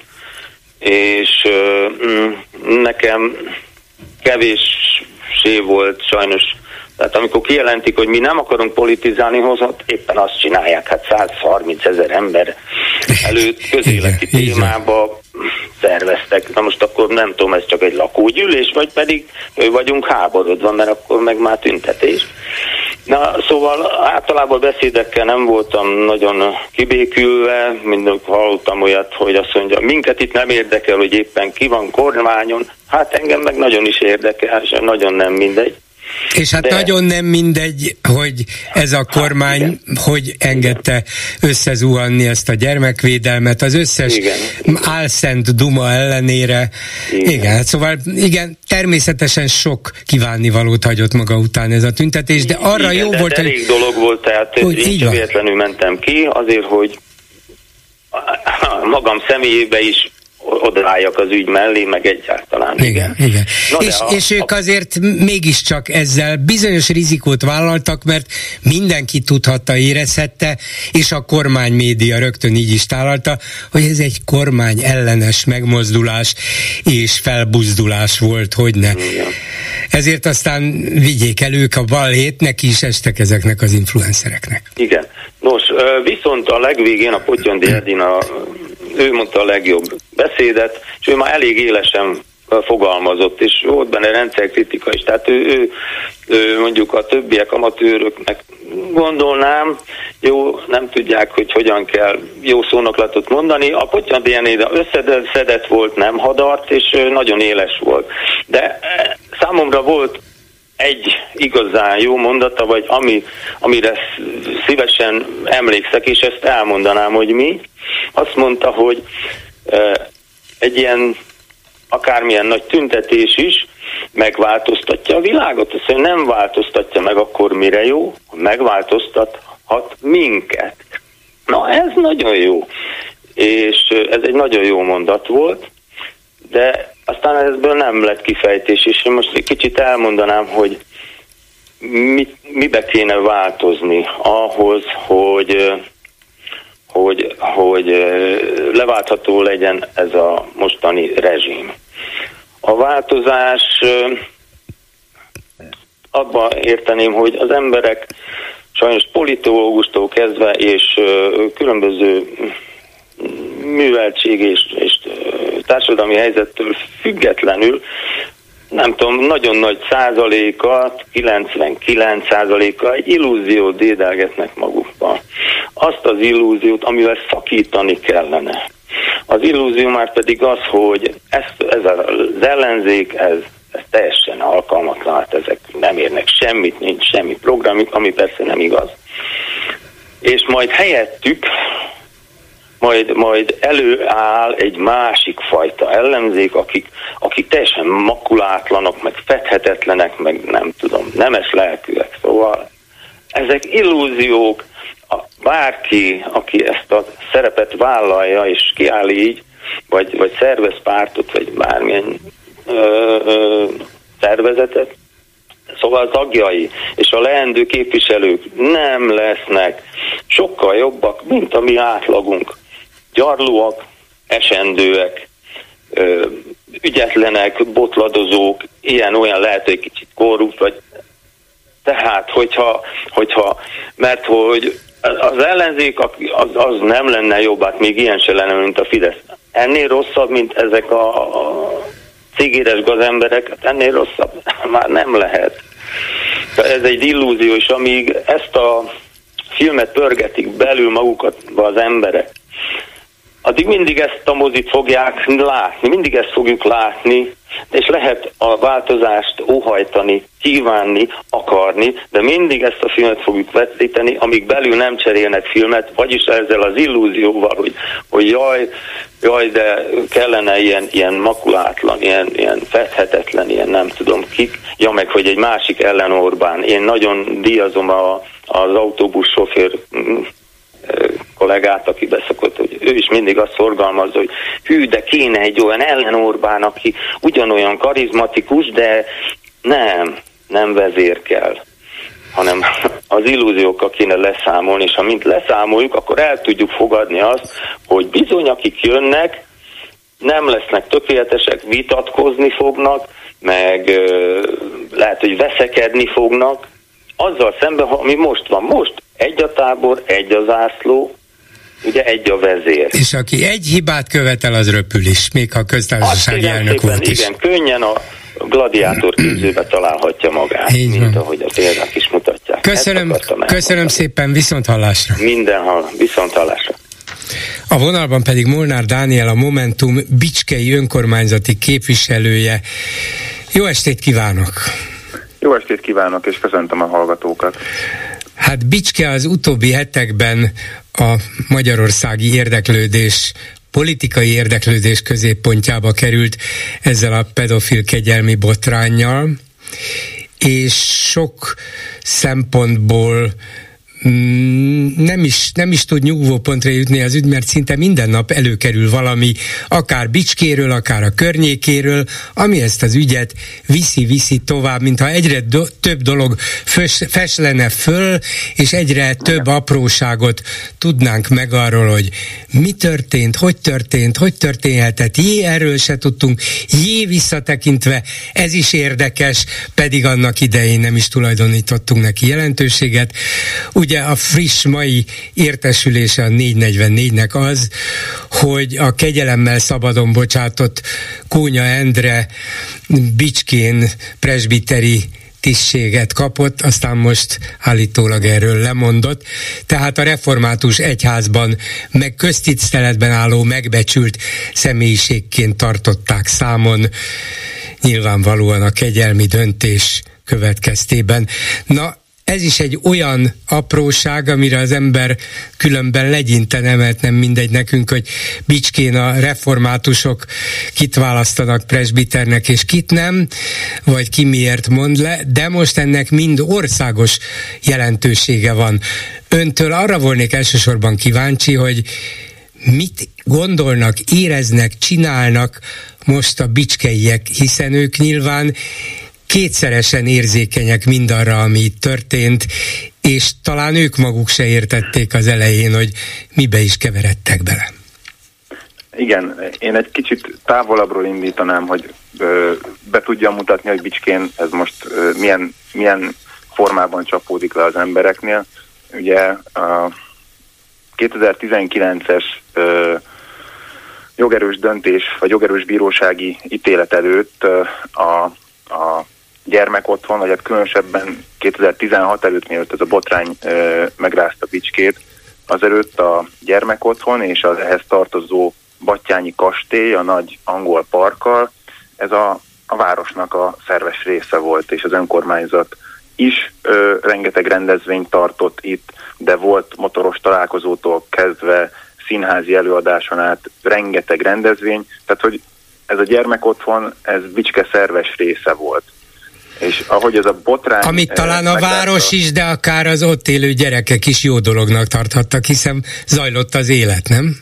és mm, nekem kevéssé volt sajnos tehát amikor kijelentik, hogy mi nem akarunk politizálni, hozott, éppen azt csinálják, hát 130 ezer ember előtt közéleti témába szerveztek. Na most akkor nem tudom, ez csak egy lakógyűlés, vagy pedig vagyunk háborodva, mert akkor meg már tüntetés. Na, szóval általában beszédekkel nem voltam nagyon kibékülve, mindig hallottam olyat, hogy azt mondja, minket itt nem érdekel, hogy éppen ki van kormányon, hát engem meg nagyon is érdekel, és nagyon nem mindegy. És hát De... nagyon nem mindegy, hogy ez a kormány hát, hogy engedte összezuhanni ezt a gyermekvédelmet, az összes igen. álszent duma ellenére. Igen. igen, hát szóval igen, természetesen sok kívánnivalót hagyott maga után ez a tüntetés, de arra igen, jó de volt, hogy... elég dolog volt, tehát hogy én csak véletlenül mentem ki, azért, hogy magam személyébe is odaálljak az ügy mellé, meg egyáltalán. Igen, igen. igen. No, és, a, és ők azért mégiscsak ezzel bizonyos rizikót vállaltak, mert mindenki tudhatta, érezhette, és a kormány média rögtön így is tálalta, hogy ez egy kormány ellenes megmozdulás és felbuzdulás volt, hogy ne. Igen. Ezért aztán vigyék el ők a balhét, neki is estek ezeknek az influencereknek. Igen. Nos, viszont a legvégén a Potyondi Edina ő mondta a legjobb beszédet, és ő már elég élesen fogalmazott, és volt benne rendszerkritika is. Tehát ő, ő, ő mondjuk a többiek amatőröknek gondolnám, jó, nem tudják, hogy hogyan kell jó szónoklatot mondani. A Potyan Dianéda összedett volt, nem hadart, és nagyon éles volt. De számomra volt egy igazán jó mondata, vagy ami, amire szívesen emlékszek, és ezt elmondanám, hogy mi. Azt mondta, hogy egy ilyen akármilyen nagy tüntetés is megváltoztatja a világot. Azt mondja, nem változtatja meg akkor mire jó, megváltoztat, hat minket. Na ez nagyon jó, és ez egy nagyon jó mondat volt, de aztán ebből nem lett kifejtés, és most egy kicsit elmondanám, hogy mit, mibe kéne változni ahhoz, hogy hogy, hogy leváltható legyen ez a mostani rezsim. A változás abban érteném, hogy az emberek sajnos politológustól kezdve és különböző műveltség és, és társadalmi helyzettől függetlenül nem tudom, nagyon nagy százaléka, 99 százaléka egy illúziót dédelgetnek magukban. Azt az illúziót, amivel szakítani kellene. Az illúzió már pedig az, hogy ez, ez az ellenzék, ez, ez teljesen alkalmatlan, hát ezek nem érnek semmit, nincs semmi programjuk, ami persze nem igaz. És majd helyettük majd, majd előáll egy másik fajta ellenzék, akik, akik teljesen makulátlanok, meg fedhetetlenek, meg nem tudom, nemes lelkűek. Szóval ezek illúziók, a, bárki, aki ezt a szerepet vállalja és kiáll így, vagy, vagy szervez pártot, vagy bármilyen ö, ö, szervezetet, Szóval tagjai és a leendő képviselők nem lesznek sokkal jobbak, mint a mi átlagunk gyarlóak, esendőek, ügyetlenek, botladozók, ilyen-olyan lehet, hogy kicsit korrupt, vagy tehát, hogyha, hogyha mert hogy az ellenzék az, az nem lenne jobb, hát még ilyen se lenne, mint a Fidesz. Ennél rosszabb, mint ezek a, a cigéres gazemberek, hát ennél rosszabb már nem lehet. Ez egy illúzió, és amíg ezt a filmet pörgetik belül magukat az emberek, addig mindig ezt a mozit fogják látni, mindig ezt fogjuk látni, és lehet a változást óhajtani, kívánni, akarni, de mindig ezt a filmet fogjuk vetíteni, amíg belül nem cserélnek filmet, vagyis ezzel az illúzióval, hogy, hogy jaj, jaj, de kellene ilyen, ilyen makulátlan, ilyen, ilyen fedhetetlen, ilyen nem tudom kik, ja meg, hogy egy másik ellen Orbán. Én nagyon díjazom a, az autóbuszsofőr kollégát, aki beszokott, hogy ő is mindig azt szorgalmazza, hogy hű, de kéne egy olyan ellen Orbán, aki ugyanolyan karizmatikus, de nem, nem vezér kell hanem az illúziókkal kéne leszámolni, és ha mint leszámoljuk, akkor el tudjuk fogadni azt, hogy bizony, akik jönnek, nem lesznek tökéletesek, vitatkozni fognak, meg lehet, hogy veszekedni fognak, azzal szemben, ami most van. Most egy a tábor, egy a zászló, ugye egy a vezér. És aki egy hibát követel, az röpül is, még ha köztársasági elnök volt is. Igen, könnyen a gladiátor képzőbe találhatja magát, Így mint van. ahogy a példák is mutatják. Köszönöm, köszönöm szépen, viszont hallásra. Mindenhol, viszont hallásra. A vonalban pedig Molnár Dániel, a Momentum Bicskei önkormányzati képviselője. Jó estét kívánok! Jó estét kívánok, és köszöntöm a hallgatókat. Hát Bicske az utóbbi hetekben a magyarországi érdeklődés politikai érdeklődés középpontjába került ezzel a pedofil kegyelmi botránnyal, és sok szempontból nem is, nem is tud nyugvópontra jutni az ügy, mert szinte minden nap előkerül valami, akár Bicskéről, akár a környékéről, ami ezt az ügyet viszi-viszi tovább, mintha egyre do- több dolog fös, feslene föl, és egyre több apróságot tudnánk meg arról, hogy mi történt, hogy történt, hogy történhetett, jé, erről se tudtunk, jé, visszatekintve, ez is érdekes, pedig annak idején nem is tulajdonítottunk neki jelentőséget. Úgy ugye a friss mai értesülése a 444-nek az, hogy a kegyelemmel szabadon bocsátott Kónya Endre Bicskén presbiteri tisztséget kapott, aztán most állítólag erről lemondott. Tehát a református egyházban meg köztiszteletben álló megbecsült személyiségként tartották számon nyilvánvalóan a kegyelmi döntés következtében. Na, ez is egy olyan apróság, amire az ember különben legyinten emelt, nem mindegy nekünk, hogy Bicskén a reformátusok kit választanak presbiternek és kit nem, vagy ki miért mond le, de most ennek mind országos jelentősége van. Öntől arra volnék elsősorban kíváncsi, hogy mit gondolnak, éreznek, csinálnak most a bicskeiek, hiszen ők nyilván kétszeresen érzékenyek mindarra, ami itt történt, és talán ők maguk se értették az elején, hogy mibe is keveredtek bele. Igen, én egy kicsit távolabbról indítanám, hogy ö, be tudjam mutatni, hogy Bicskén ez most ö, milyen, milyen formában csapódik le az embereknél. Ugye a 2019-es ö, jogerős döntés, vagy jogerős bírósági ítélet előtt ö, a, a gyermekotthon, vagy hát különösebben 2016 előtt, mielőtt ez a botrány ö, megrázta Bicskét, azelőtt a gyermekotthon és az ehhez tartozó Battyányi kastély, a nagy angol parkkal, ez a, a városnak a szerves része volt, és az önkormányzat is ö, rengeteg rendezvényt tartott itt, de volt motoros találkozótól kezdve színházi előadáson át rengeteg rendezvény, tehát hogy ez a gyermekotthon, ez Bicske szerves része volt. És ahogy ez a botrány... Amit talán a város is, de akár az ott élő gyerekek is jó dolognak tarthattak, hiszen zajlott az élet, nem?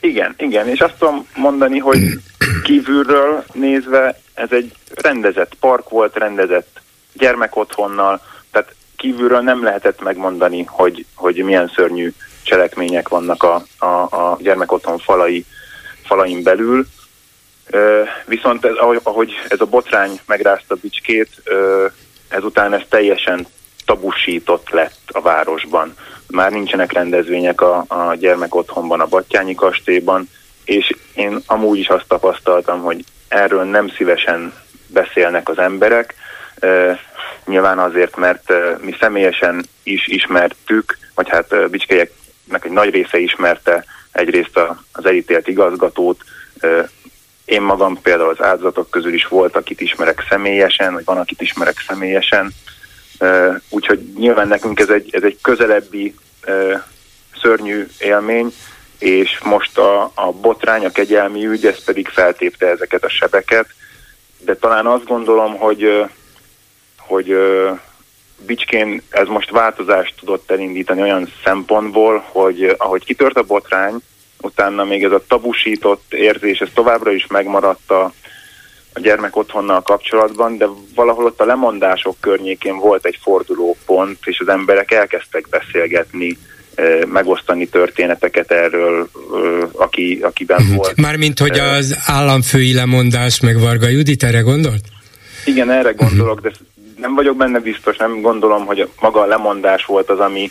Igen, igen, és azt tudom mondani, hogy kívülről nézve ez egy rendezett park volt, rendezett gyermekotthonnal, tehát kívülről nem lehetett megmondani, hogy, hogy milyen szörnyű cselekmények vannak a, a, a gyermekotthon falai, falain belül. Viszont ez, ahogy ez a botrány megrázta Bicskét, ezután ez teljesen tabusított lett a városban. Már nincsenek rendezvények a, a gyermek otthonban, a Battyányi kastélyban, és én amúgy is azt tapasztaltam, hogy erről nem szívesen beszélnek az emberek, nyilván azért, mert mi személyesen is ismertük, vagy hát Bicskelyeknek egy nagy része ismerte egyrészt az elítélt igazgatót, én magam például az áldozatok közül is volt, akit ismerek személyesen, vagy van, akit ismerek személyesen. Úgyhogy nyilván nekünk ez egy, ez egy közelebbi szörnyű élmény, és most a, a botrány, a kegyelmi ügy, ez pedig feltépte ezeket a sebeket, de talán azt gondolom, hogy, hogy Bicskén ez most változást tudott elindítani olyan szempontból, hogy ahogy kitört a botrány, utána még ez a tabusított érzés, ez továbbra is megmaradt a, a gyermek otthonnal kapcsolatban, de valahol ott a lemondások környékén volt egy fordulópont, és az emberek elkezdtek beszélgetni, megosztani történeteket erről, aki, akiben uh-huh. volt. Mármint, hogy az államfői lemondás, meg Varga Judit, erre gondolt? Igen, erre gondolok, uh-huh. de nem vagyok benne biztos, nem gondolom, hogy maga a lemondás volt az, ami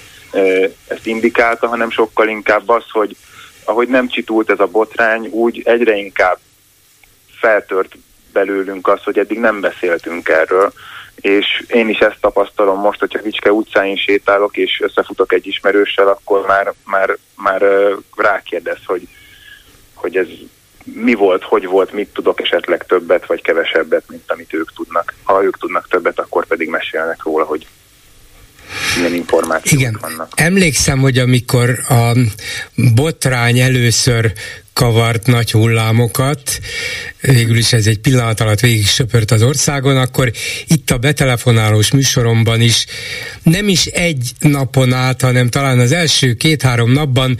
ezt indikálta, hanem sokkal inkább az, hogy ahogy nem csitult ez a botrány, úgy egyre inkább feltört belőlünk az, hogy eddig nem beszéltünk erről, és én is ezt tapasztalom most, hogyha Vicske utcáin sétálok, és összefutok egy ismerőssel, akkor már, már, már rákérdez, hogy, hogy ez mi volt, hogy volt, mit tudok esetleg többet vagy kevesebbet, mint amit ők tudnak. Ha ők tudnak többet, akkor pedig mesélnek róla, hogy milyen információk Igen. vannak. Emlékszem, hogy amikor a botrány először kavart nagy hullámokat, végül is ez egy pillanat alatt végig söpört az országon, akkor itt a betelefonálós műsoromban is nem is egy napon át, hanem talán az első két-három napban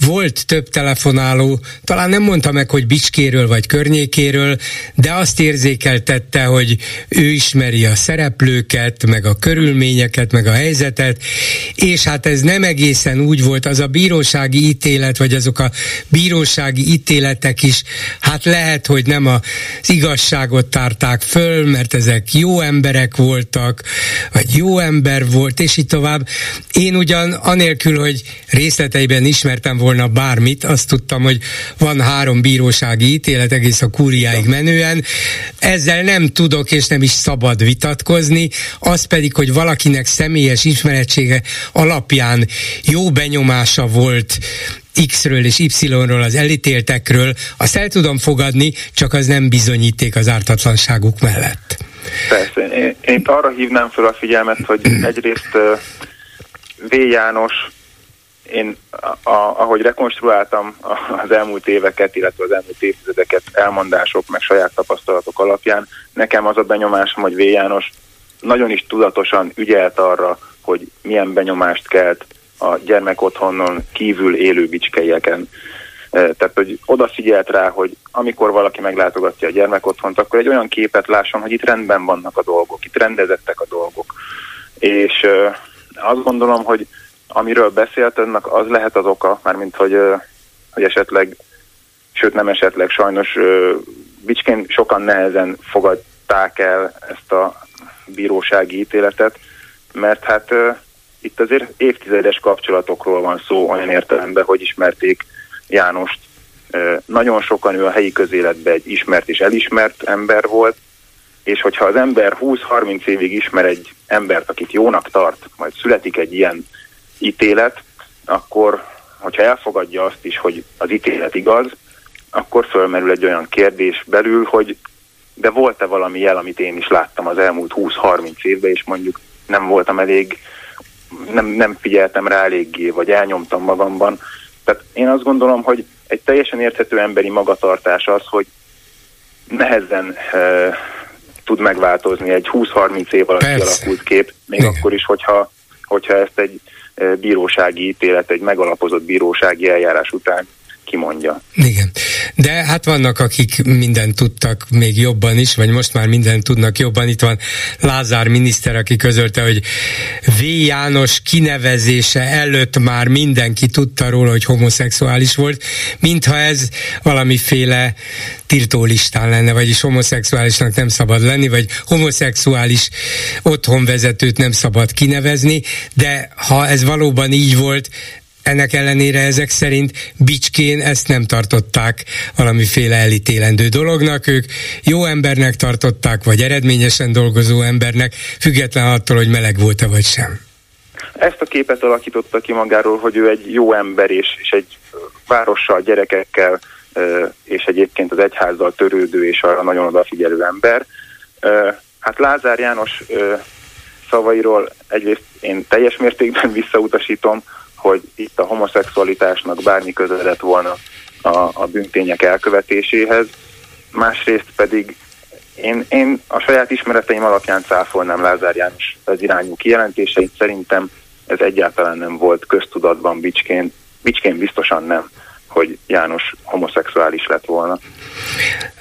volt több telefonáló, talán nem mondta meg, hogy Bicskéről vagy környékéről, de azt érzékeltette, hogy ő ismeri a szereplőket, meg a körülményeket, meg a helyzetet, és hát ez nem egészen úgy volt, az a bírósági ítélet, vagy azok a bírósági bírósági ítéletek is, hát lehet, hogy nem az igazságot tárták föl, mert ezek jó emberek voltak, vagy jó ember volt, és így tovább. Én ugyan anélkül, hogy részleteiben ismertem volna bármit, azt tudtam, hogy van három bírósági ítélet egész a kúriáig menően, ezzel nem tudok és nem is szabad vitatkozni, az pedig, hogy valakinek személyes ismeretsége alapján jó benyomása volt X-ről és Y-ról, az elítéltekről, azt el tudom fogadni, csak az nem bizonyíték az ártatlanságuk mellett. Persze. Én, én arra hívnám fel a figyelmet, hogy egyrészt V. János, én a, a, ahogy rekonstruáltam az elmúlt éveket, illetve az elmúlt évtizedeket elmondások, meg saját tapasztalatok alapján, nekem az a benyomásom, hogy V. János nagyon is tudatosan ügyelt arra, hogy milyen benyomást kelt a gyermekotthonon kívül élő bicskeieken. Tehát, hogy odafigyelt rá, hogy amikor valaki meglátogatja a gyermekotthont, akkor egy olyan képet lásson, hogy itt rendben vannak a dolgok, itt rendezettek a dolgok. És azt gondolom, hogy amiről beszélt önnek, az lehet az oka, mármint hogy, hogy esetleg, sőt nem esetleg, sajnos Bicskén sokan nehezen fogadták el ezt a bírósági ítéletet, mert hát itt azért évtizedes kapcsolatokról van szó olyan értelemben, hogy ismerték Jánost. Nagyon sokan ő a helyi közéletben egy ismert és elismert ember volt, és hogyha az ember 20-30 évig ismer egy embert, akit jónak tart, majd születik egy ilyen ítélet, akkor, hogyha elfogadja azt is, hogy az ítélet igaz, akkor fölmerül egy olyan kérdés belül, hogy de volt-e valami jel, amit én is láttam az elmúlt 20-30 évben, és mondjuk nem voltam elég, nem, nem figyeltem rá eléggé, vagy elnyomtam magamban. Tehát én azt gondolom, hogy egy teljesen érthető emberi magatartás az, hogy nehezen e, tud megváltozni egy 20-30 év alatt kialakult kép, még Igen. akkor is, hogyha, hogyha ezt egy bírósági ítélet, egy megalapozott bírósági eljárás után kimondja. Igen. De hát vannak, akik mindent tudtak még jobban is, vagy most már mindent tudnak jobban. Itt van Lázár miniszter, aki közölte, hogy V. János kinevezése előtt már mindenki tudta róla, hogy homoszexuális volt, mintha ez valamiféle tiltólistán lenne, vagyis homoszexuálisnak nem szabad lenni, vagy homoszexuális otthonvezetőt nem szabad kinevezni, de ha ez valóban így volt, ennek ellenére ezek szerint Bicskén ezt nem tartották valamiféle elítélendő dolognak, ők jó embernek tartották, vagy eredményesen dolgozó embernek, független attól, hogy meleg volt-e vagy sem. Ezt a képet alakította ki magáról, hogy ő egy jó ember, és, és egy várossal, gyerekekkel, és egyébként az egyházzal törődő és arra nagyon odafigyelő ember. Hát Lázár János szavairól egyrészt én teljes mértékben visszautasítom, hogy itt a homoszexualitásnak bármi köze lett volna a, a bűntények elkövetéséhez, másrészt pedig én, én a saját ismereteim alapján cáfolnám Lázár János az irányú kijelentéseit, szerintem ez egyáltalán nem volt köztudatban Bicskén, Bicskén biztosan nem, hogy János homoszexuális lett volna.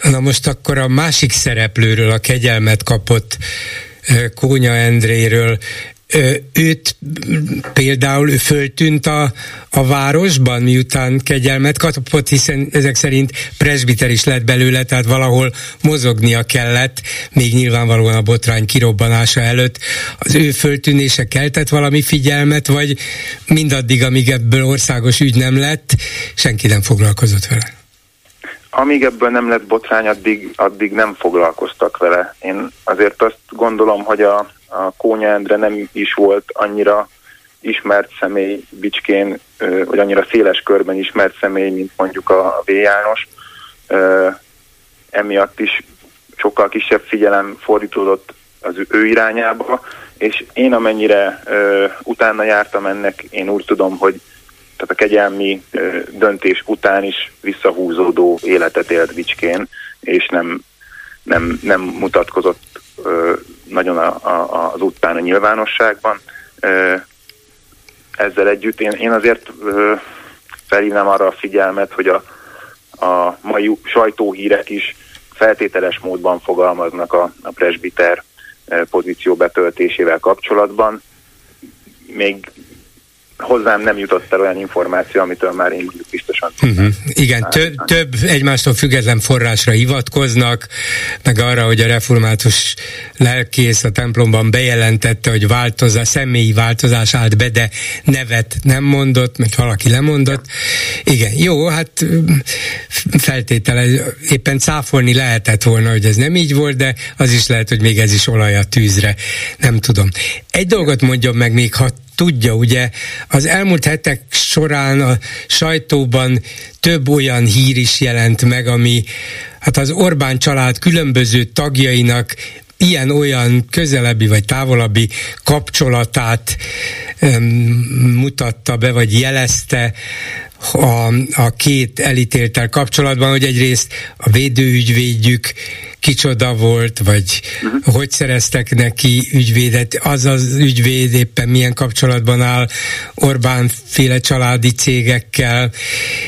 Na most akkor a másik szereplőről, a kegyelmet kapott eh, Kónya Endréről őt például ő föltűnt a, a városban, miután kegyelmet kapott, hiszen ezek szerint presbiter is lett belőle, tehát valahol mozognia kellett, még nyilvánvalóan a botrány kirobbanása előtt. Az ő föltűnése keltett valami figyelmet, vagy mindaddig, amíg ebből országos ügy nem lett, senki nem foglalkozott vele? Amíg ebből nem lett botrány, addig, addig nem foglalkoztak vele. Én azért azt gondolom, hogy a, a Kónya Endre nem is volt annyira ismert személy Bicskén, vagy annyira széles körben ismert személy, mint mondjuk a V. János. Emiatt is sokkal kisebb figyelem fordítódott az ő irányába, és én amennyire utána jártam ennek, én úgy tudom, hogy tehát a kegyelmi döntés után is visszahúzódó életet élt Bicskén, és nem, nem, nem mutatkozott nagyon a, a, az után a nyilvánosságban. Ezzel együtt én, én azért felhívnám arra a figyelmet, hogy a, a mai sajtóhírek is feltételes módban fogalmaznak a, a presbiter pozíció betöltésével kapcsolatban. Még hozzám nem jutott el olyan információ, amitől már én biztosan uh-huh. Igen, több, több egymástól független forrásra hivatkoznak, meg arra, hogy a református lelkész a templomban bejelentette, hogy változás, személyi változás állt be, de nevet nem mondott, mert valaki lemondott. Igen, jó, hát feltétele, éppen cáfolni lehetett volna, hogy ez nem így volt, de az is lehet, hogy még ez is olaj a tűzre. Nem tudom. Egy dolgot mondjon meg még, ha tudja, ugye az elmúlt hetek során a sajtóban több olyan hír is jelent meg, ami hát az Orbán család különböző tagjainak ilyen-olyan közelebbi vagy távolabbi kapcsolatát um, mutatta be, vagy jelezte a, a két elítéltel kapcsolatban, hogy egyrészt a védőügyvédjük kicsoda volt, vagy uh-huh. hogy szereztek neki ügyvédet, az az ügyvéd éppen milyen kapcsolatban áll Orbán féle családi cégekkel,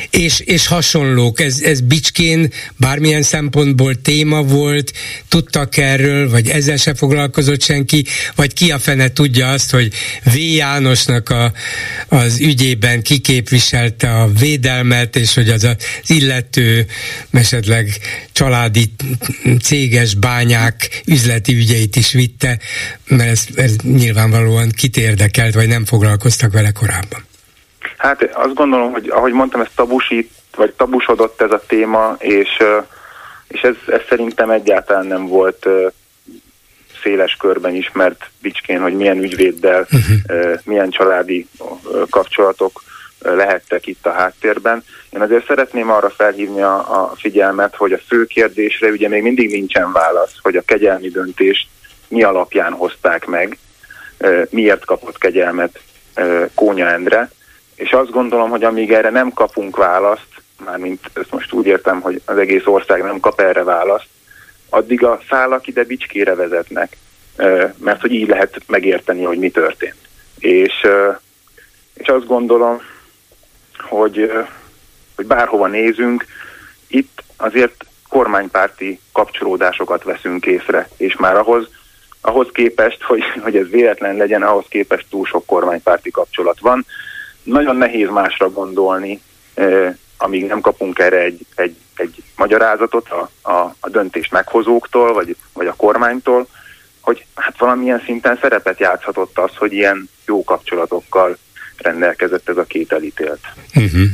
és, és hasonlók. Ez, ez Bicskén bármilyen szempontból téma volt, tudtak erről, vagy ezzel se foglalkozott senki, vagy ki a fene tudja azt, hogy V. Jánosnak a, az ügyében kiképviselte a védelmet, és hogy az az illető esetleg családi céges bányák üzleti ügyeit is vitte, mert ez, ez nyilvánvalóan kit érdekelt, vagy nem foglalkoztak vele korábban. Hát azt gondolom, hogy ahogy mondtam, ez tabusít, vagy tabusodott ez a téma, és, és ez, ez szerintem egyáltalán nem volt széles körben ismert Bicskén, hogy milyen ügyvéddel, uh-huh. milyen családi kapcsolatok lehettek itt a háttérben. Én azért szeretném arra felhívni a, a figyelmet, hogy a fő kérdésre ugye még mindig nincsen válasz, hogy a kegyelmi döntést mi alapján hozták meg, miért kapott kegyelmet Kónya Endre, és azt gondolom, hogy amíg erre nem kapunk választ, mármint ezt most úgy értem, hogy az egész ország nem kap erre választ, addig a szálak ide bicskére vezetnek, mert hogy így lehet megérteni, hogy mi történt. És, és azt gondolom, hogy, hogy bárhova nézünk, itt azért kormánypárti kapcsolódásokat veszünk észre, és már ahhoz, ahhoz képest, hogy, hogy ez véletlen legyen, ahhoz képest túl sok kormánypárti kapcsolat van. Nagyon nehéz másra gondolni, amíg nem kapunk erre egy, egy, egy magyarázatot a, a, a döntés meghozóktól, vagy, vagy a kormánytól, hogy hát valamilyen szinten szerepet játszhatott az, hogy ilyen jó kapcsolatokkal rendelkezett ez a két elítélt. Uh-huh.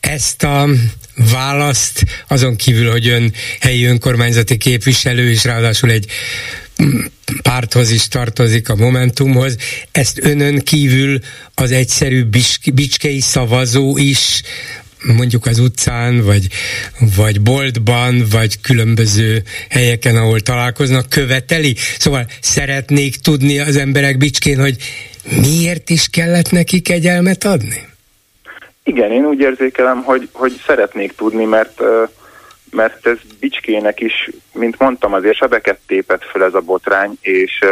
Ezt a választ, azon kívül, hogy ön helyi önkormányzati képviselő, és ráadásul egy párthoz is tartozik, a Momentumhoz, ezt önön kívül az egyszerű bicskei szavazó is mondjuk az utcán, vagy, vagy boltban, vagy különböző helyeken, ahol találkoznak, követeli? Szóval szeretnék tudni az emberek Bicskén, hogy miért is kellett neki kegyelmet adni? Igen, én úgy érzékelem, hogy, hogy szeretnék tudni, mert mert ez Bicskének is, mint mondtam, azért sebeket tépett fel ez a botrány, és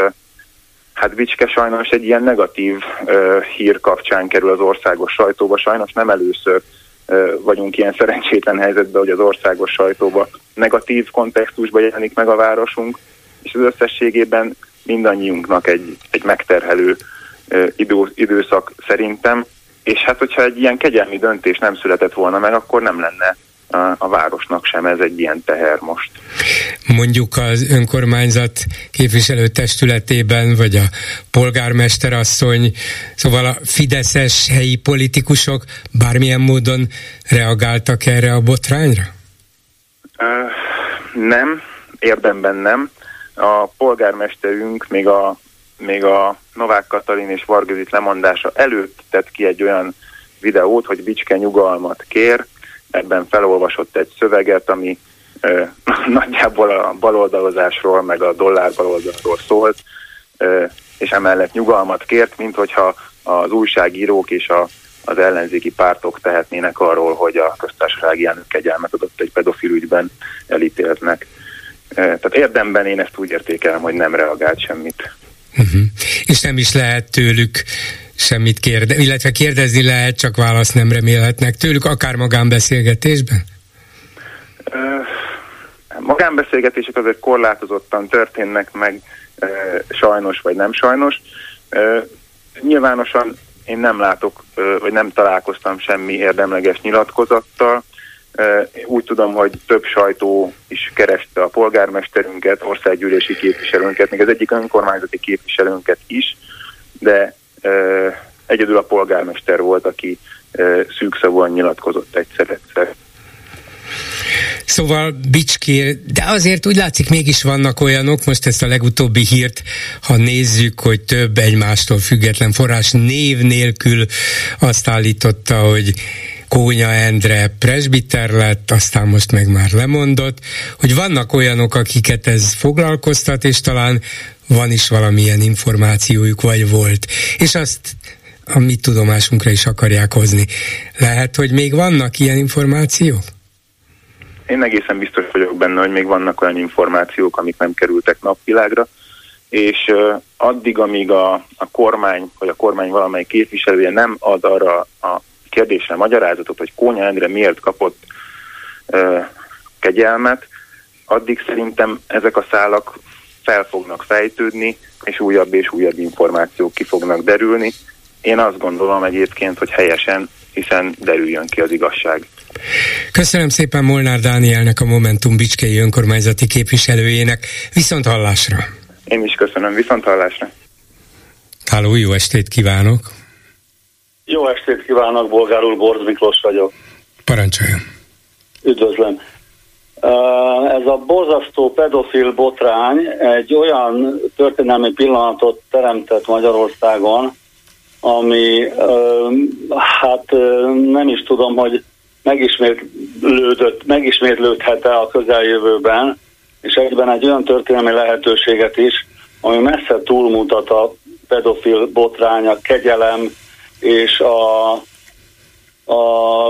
hát Bicske sajnos egy ilyen negatív hír kapcsán kerül az országos sajtóba, sajnos nem először vagyunk ilyen szerencsétlen helyzetben, hogy az országos sajtóba negatív kontextusban jelenik meg a városunk, és az összességében mindannyiunknak egy, egy megterhelő idő, időszak szerintem, és hát hogyha egy ilyen kegyelmi döntés nem született volna meg, akkor nem lenne a, a városnak sem ez egy ilyen teher most. Mondjuk az önkormányzat képviselőtestületében, vagy a polgármesterasszony, szóval a fideszes helyi politikusok bármilyen módon reagáltak erre a botrányra? Uh, nem, érdemben nem. A polgármesterünk még a, még a Novák Katalin és Vargazit lemondása előtt tett ki egy olyan videót, hogy Bicske nyugalmat kér, ebben felolvasott egy szöveget, ami ö, nagyjából a baloldalozásról, meg a dollár baloldalról szólt, ö, és emellett nyugalmat kért, mint hogyha az újságírók és a, az ellenzéki pártok tehetnének arról, hogy a köztársasági elnök kegyelmet adott egy pedofil ügyben elítéltnek. Tehát érdemben én ezt úgy értékelem, hogy nem reagált semmit. Uh-huh. És nem is lehet tőlük semmit kérdezni, illetve kérdezni lehet, csak választ nem remélhetnek tőlük, akár magánbeszélgetésben? Magánbeszélgetések azért korlátozottan történnek meg, sajnos vagy nem sajnos. Nyilvánosan én nem látok, vagy nem találkoztam semmi érdemleges nyilatkozattal. Úgy tudom, hogy több sajtó is kereste a polgármesterünket, országgyűlési képviselőnket, még az egyik önkormányzati képviselőnket is, de egyedül a polgármester volt, aki szűkszavúan nyilatkozott egyszer-egyszer. Szóval Bicské, de azért úgy látszik mégis vannak olyanok, most ezt a legutóbbi hírt, ha nézzük, hogy több egymástól független forrás név nélkül azt állította, hogy Kónya Endre presbiter lett, aztán most meg már lemondott, hogy vannak olyanok, akiket ez foglalkoztat, és talán van is valamilyen információjuk, vagy volt. És azt a mi tudomásunkra is akarják hozni. Lehet, hogy még vannak ilyen információk? Én egészen biztos vagyok benne, hogy még vannak olyan információk, amik nem kerültek napvilágra, és addig, amíg a, a kormány, vagy a kormány valamely képviselője nem ad arra a kérdésre magyarázatot, hogy Kónya Endre miért kapott uh, kegyelmet, addig szerintem ezek a szálak fel fognak fejtődni, és újabb és újabb információk ki fognak derülni. Én azt gondolom egyébként, hogy helyesen, hiszen derüljön ki az igazság. Köszönöm szépen Molnár Dánielnek, a Momentum Bicskei önkormányzati képviselőjének. Viszont hallásra! Én is köszönöm, viszont hallásra! Háló, jó estét kívánok! Jó estét kívánok, Bolgár úr, Borz Miklós vagyok. Parancsoljon! Üdvözlöm! Ez a borzasztó pedofil botrány egy olyan történelmi pillanatot teremtett Magyarországon, ami hát nem is tudom, hogy megismétlődött, megismétlődhet-e a közeljövőben, és egyben egy olyan történelmi lehetőséget is, ami messze túlmutat a pedofil botrány, a kegyelem és a, a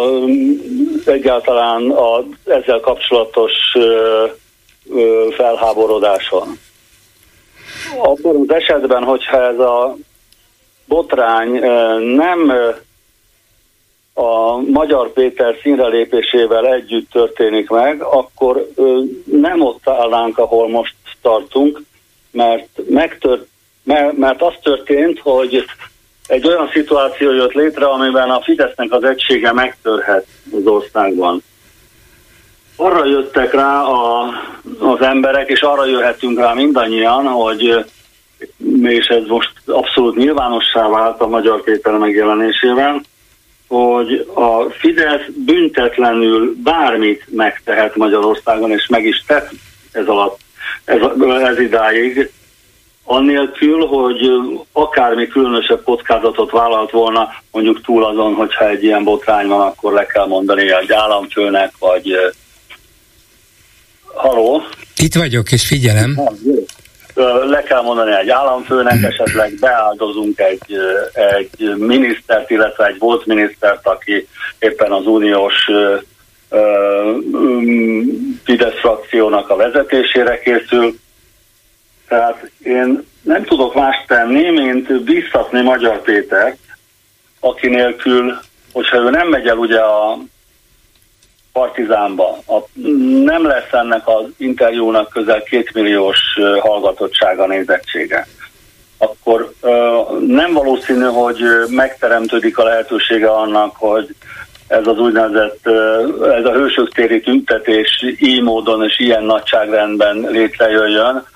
egyáltalán a ezzel kapcsolatos ö, ö, felháborodáson. Abban az esetben, hogyha ez a botrány nem a Magyar Péter színre lépésével együtt történik meg, akkor nem ott állnánk, ahol most tartunk, mert, megtört, mert az történt, hogy egy olyan szituáció jött létre, amiben a Fidesznek az egysége megtörhet az országban. Arra jöttek rá a, az emberek, és arra jöhetünk rá mindannyian, hogy és ez most abszolút nyilvánossá vált a Magyar Péter megjelenésével, hogy a Fidesz büntetlenül bármit megtehet Magyarországon, és meg is tett ez alatt, ez, ez idáig, annélkül, hogy akármi különösebb kockázatot vállalt volna, mondjuk túl azon, hogyha egy ilyen botrány van, akkor le kell mondani egy államfőnek, vagy haló? Itt vagyok, és figyelem le kell mondani egy államfőnek, esetleg beáldozunk egy, egy minisztert, illetve egy volt minisztert, aki éppen az uniós Fidesz frakciónak a vezetésére készül. Tehát én nem tudok más tenni, mint biztatni Magyar Pétert, aki nélkül, hogyha ő nem megy el ugye a Partizánba. A, nem lesz ennek az interjúnak közel kétmilliós hallgatottsága, nézettsége. Akkor ö, nem valószínű, hogy megteremtődik a lehetősége annak, hogy ez az úgynevezett, ez a hősök téri tüntetés így módon és ilyen nagyságrendben létrejöjjön,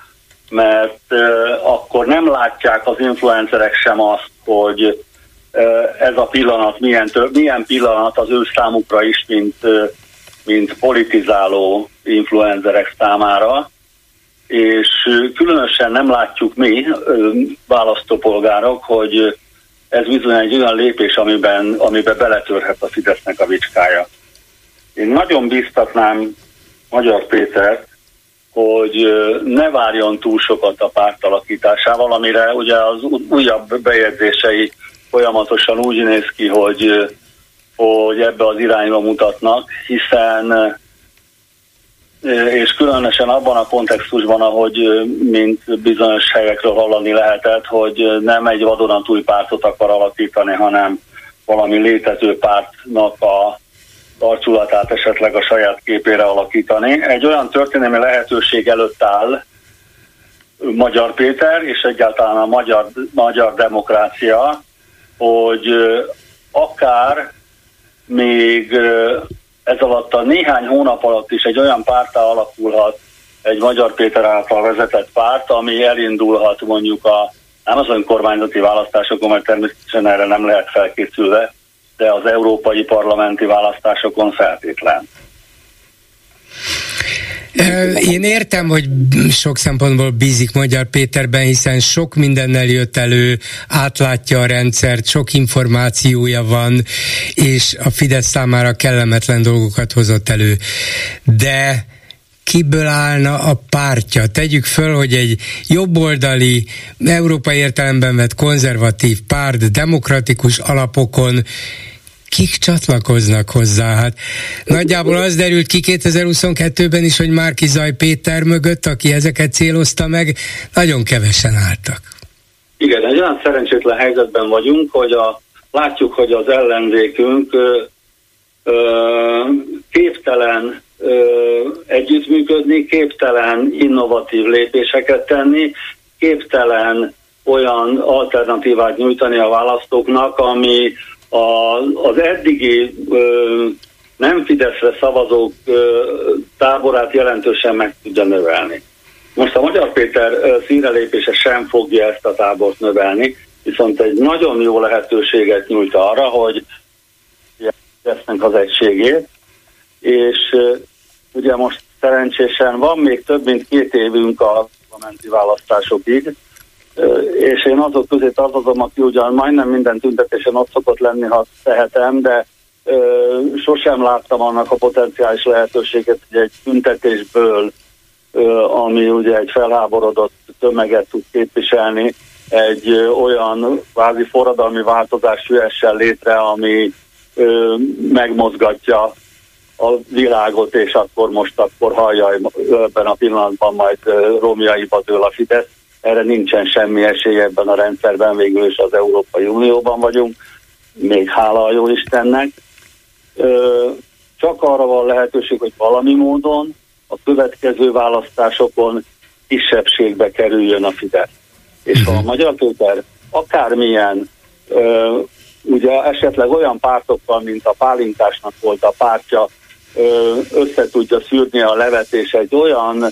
mert akkor nem látják az influencerek sem azt, hogy ez a pillanat milyen, milyen pillanat az ő számukra is, mint mint politizáló influencerek számára, és különösen nem látjuk mi, választópolgárok, hogy ez bizony egy olyan lépés, amiben, amiben beletörhet a Fidesznek a vicskája. Én nagyon biztatnám Magyar Pétert, hogy ne várjon túl sokat a párt alakításával, amire ugye az újabb bejegyzései folyamatosan úgy néz ki, hogy hogy ebbe az irányba mutatnak, hiszen és különösen abban a kontextusban, ahogy mint bizonyos helyekről hallani lehetett, hogy nem egy vadonatúj pártot akar alakítani, hanem valami létező pártnak a tartsulatát esetleg a saját képére alakítani. Egy olyan történelmi lehetőség előtt áll Magyar Péter és egyáltalán a magyar, magyar demokrácia, hogy akár még ez alatt a néhány hónap alatt is egy olyan pártá alakulhat, egy Magyar Péter által vezetett párt, ami elindulhat mondjuk a nem az önkormányzati választásokon, mert természetesen erre nem lehet felkészülve, de az európai parlamenti választásokon feltétlen. Én értem, hogy sok szempontból bízik Magyar Péterben, hiszen sok mindennel jött elő, átlátja a rendszert, sok információja van, és a Fidesz számára kellemetlen dolgokat hozott elő. De kiből állna a pártja. Tegyük föl, hogy egy jobboldali, európai értelemben vett konzervatív párt demokratikus alapokon kik csatlakoznak hozzá? Hát nagyjából az derült ki 2022-ben is, hogy Márki Zaj Péter mögött, aki ezeket célozta meg, nagyon kevesen álltak. Igen, egy olyan szerencsétlen helyzetben vagyunk, hogy a, látjuk, hogy az ellenzékünk ö, ö, képtelen együttműködni, képtelen innovatív lépéseket tenni, képtelen olyan alternatívát nyújtani a választóknak, ami a, az eddigi ö, nem Fideszre szavazók ö, táborát jelentősen meg tudja növelni. Most a Magyar Péter színrelépése sem fogja ezt a tábort növelni, viszont egy nagyon jó lehetőséget nyújt arra, hogy lesznek az egységét, és ugye most szerencsésen van még több mint két évünk a parlamenti választásokig, és én azok közé tartozom, aki ugyan majdnem minden tüntetésen ott szokott lenni, ha tehetem, de ö, sosem láttam annak a potenciális lehetőséget, hogy egy tüntetésből, ö, ami ugye egy felháborodott tömeget tud képviselni, egy ö, olyan vázi forradalmi változás jöhessen létre, ami ö, megmozgatja a világot, és akkor most akkor hallja ebben a pillanatban majd romjaiba dől a Fidesz erre nincsen semmi esély ebben a rendszerben, végül is az Európai Unióban vagyunk, még hála a jó Istennek. Csak arra van lehetőség, hogy valami módon a következő választásokon kisebbségbe kerüljön a Fidesz. És ha a mhm. Magyar Péter akármilyen ugye esetleg olyan pártokkal, mint a Pálinkásnak volt a pártja, össze tudja szűrni a levet, és egy olyan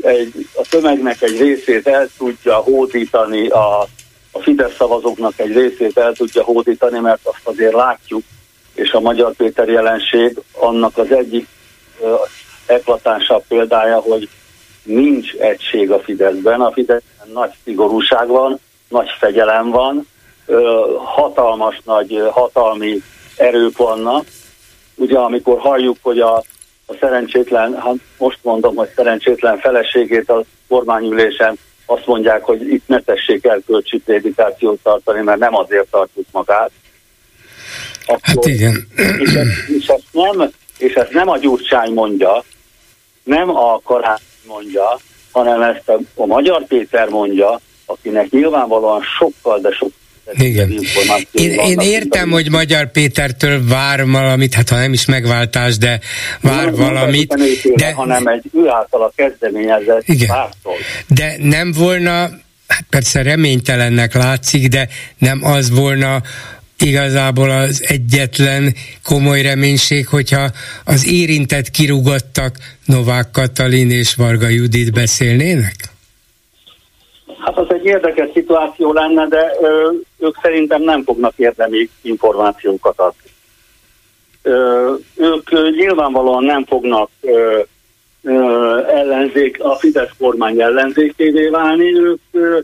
egy, a tömegnek egy részét el tudja hódítani, a, a Fidesz szavazóknak egy részét el tudja hódítani, mert azt azért látjuk, és a Magyar Péter jelenség annak az egyik eklatánsabb példája, hogy nincs egység a Fideszben. A Fideszben nagy szigorúság van, nagy fegyelem van, hatalmas nagy hatalmi erők vannak. Ugye amikor halljuk, hogy a a szerencsétlen, hát most mondom, hogy szerencsétlen feleségét a kormányülésen azt mondják, hogy itt ne tessék kölcsi prédikációt tartani, mert nem azért tartjuk magát. Akkor, hát igen. És ezt, és, ezt nem, és ezt nem a Gyurcsány mondja, nem a Karány mondja, hanem ezt a, a Magyar Péter mondja, akinek nyilvánvalóan sokkal, de sokkal igen. Én, én értem, hogy Magyar Pétertől vár valamit, hát ha nem is megváltás, de vár nem, valamit. Nem de, hanem egy ő által kezdeményezett igen. Vártól. De nem volna, hát persze reménytelennek látszik, de nem az volna igazából az egyetlen komoly reménység, hogyha az érintett kirúgottak Novák Katalin és Varga Judit beszélnének? Hát az egy érdekes szituáció lenne, de ö, ők szerintem nem fognak érdemi információkat adni. Ö, ők nyilvánvalóan nem fognak ö, ö, ellenzék, a Fidesz kormány ellenzékévé válni, ők, ö,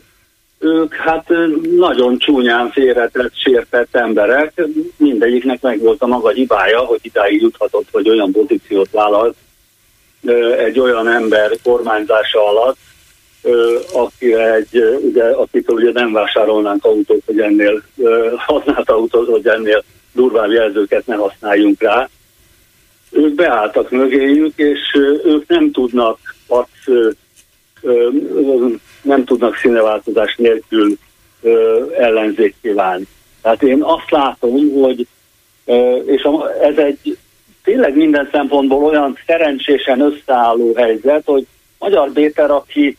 ők hát nagyon csúnyán félretett, sértett emberek, mindegyiknek meg volt a maga hibája, hogy idáig juthatott, hogy olyan pozíciót vállalt egy olyan ember kormányzása alatt, aki egy, ugye, akitől ugye nem vásárolnánk autót, hogy ennél használt autót, hogy ennél durvább jelzőket ne használjunk rá. Ők beálltak mögéjük, és ők nem tudnak azt, nem tudnak színeváltozás nélkül ellenzékké válni. Tehát én azt látom, hogy és ez egy tényleg minden szempontból olyan szerencsésen összeálló helyzet, hogy Magyar Béter, aki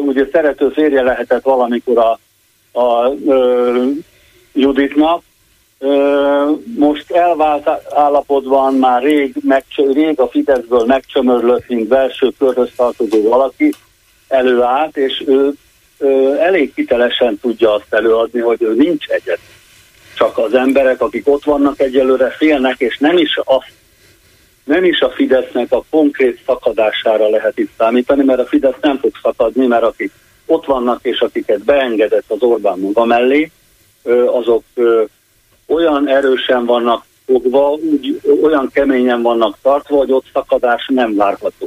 ugye szerető férje lehetett valamikor a, a a Juditnak, most elvált állapotban már rég, megcsö, rég a Fideszből megcsömörlött, mint belső körhöz tartozó valaki előállt, és ő, ő elég hitelesen tudja azt előadni, hogy ő nincs egyet. Csak az emberek, akik ott vannak egyelőre félnek, és nem is azt nem is a Fidesznek a konkrét szakadására lehet itt számítani, mert a Fidesz nem fog szakadni, mert akik ott vannak és akiket beengedett az Orbán maga mellé, azok olyan erősen vannak fogva, úgy, olyan keményen vannak tartva, hogy ott szakadás nem várható.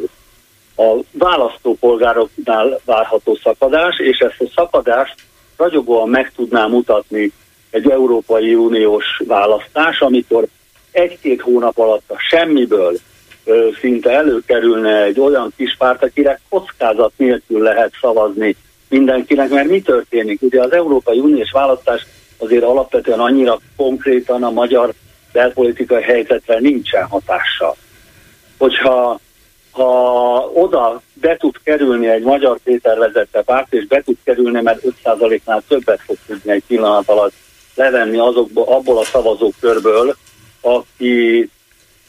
A választópolgároknál várható szakadás, és ezt a szakadást ragyogóan meg tudná mutatni egy Európai Uniós választás, amikor egy-két hónap alatt a semmiből ö, szinte előkerülne egy olyan kis párt, akire kockázat nélkül lehet szavazni mindenkinek, mert mi történik? Ugye az Európai Uniós választás azért alapvetően annyira konkrétan a magyar belpolitikai helyzetre nincsen hatással. Hogyha ha oda be tud kerülni egy magyar Péter vezette párt, és be tud kerülni, mert 5%-nál többet fog tudni egy pillanat alatt levenni azokból, abból a szavazókörből, aki,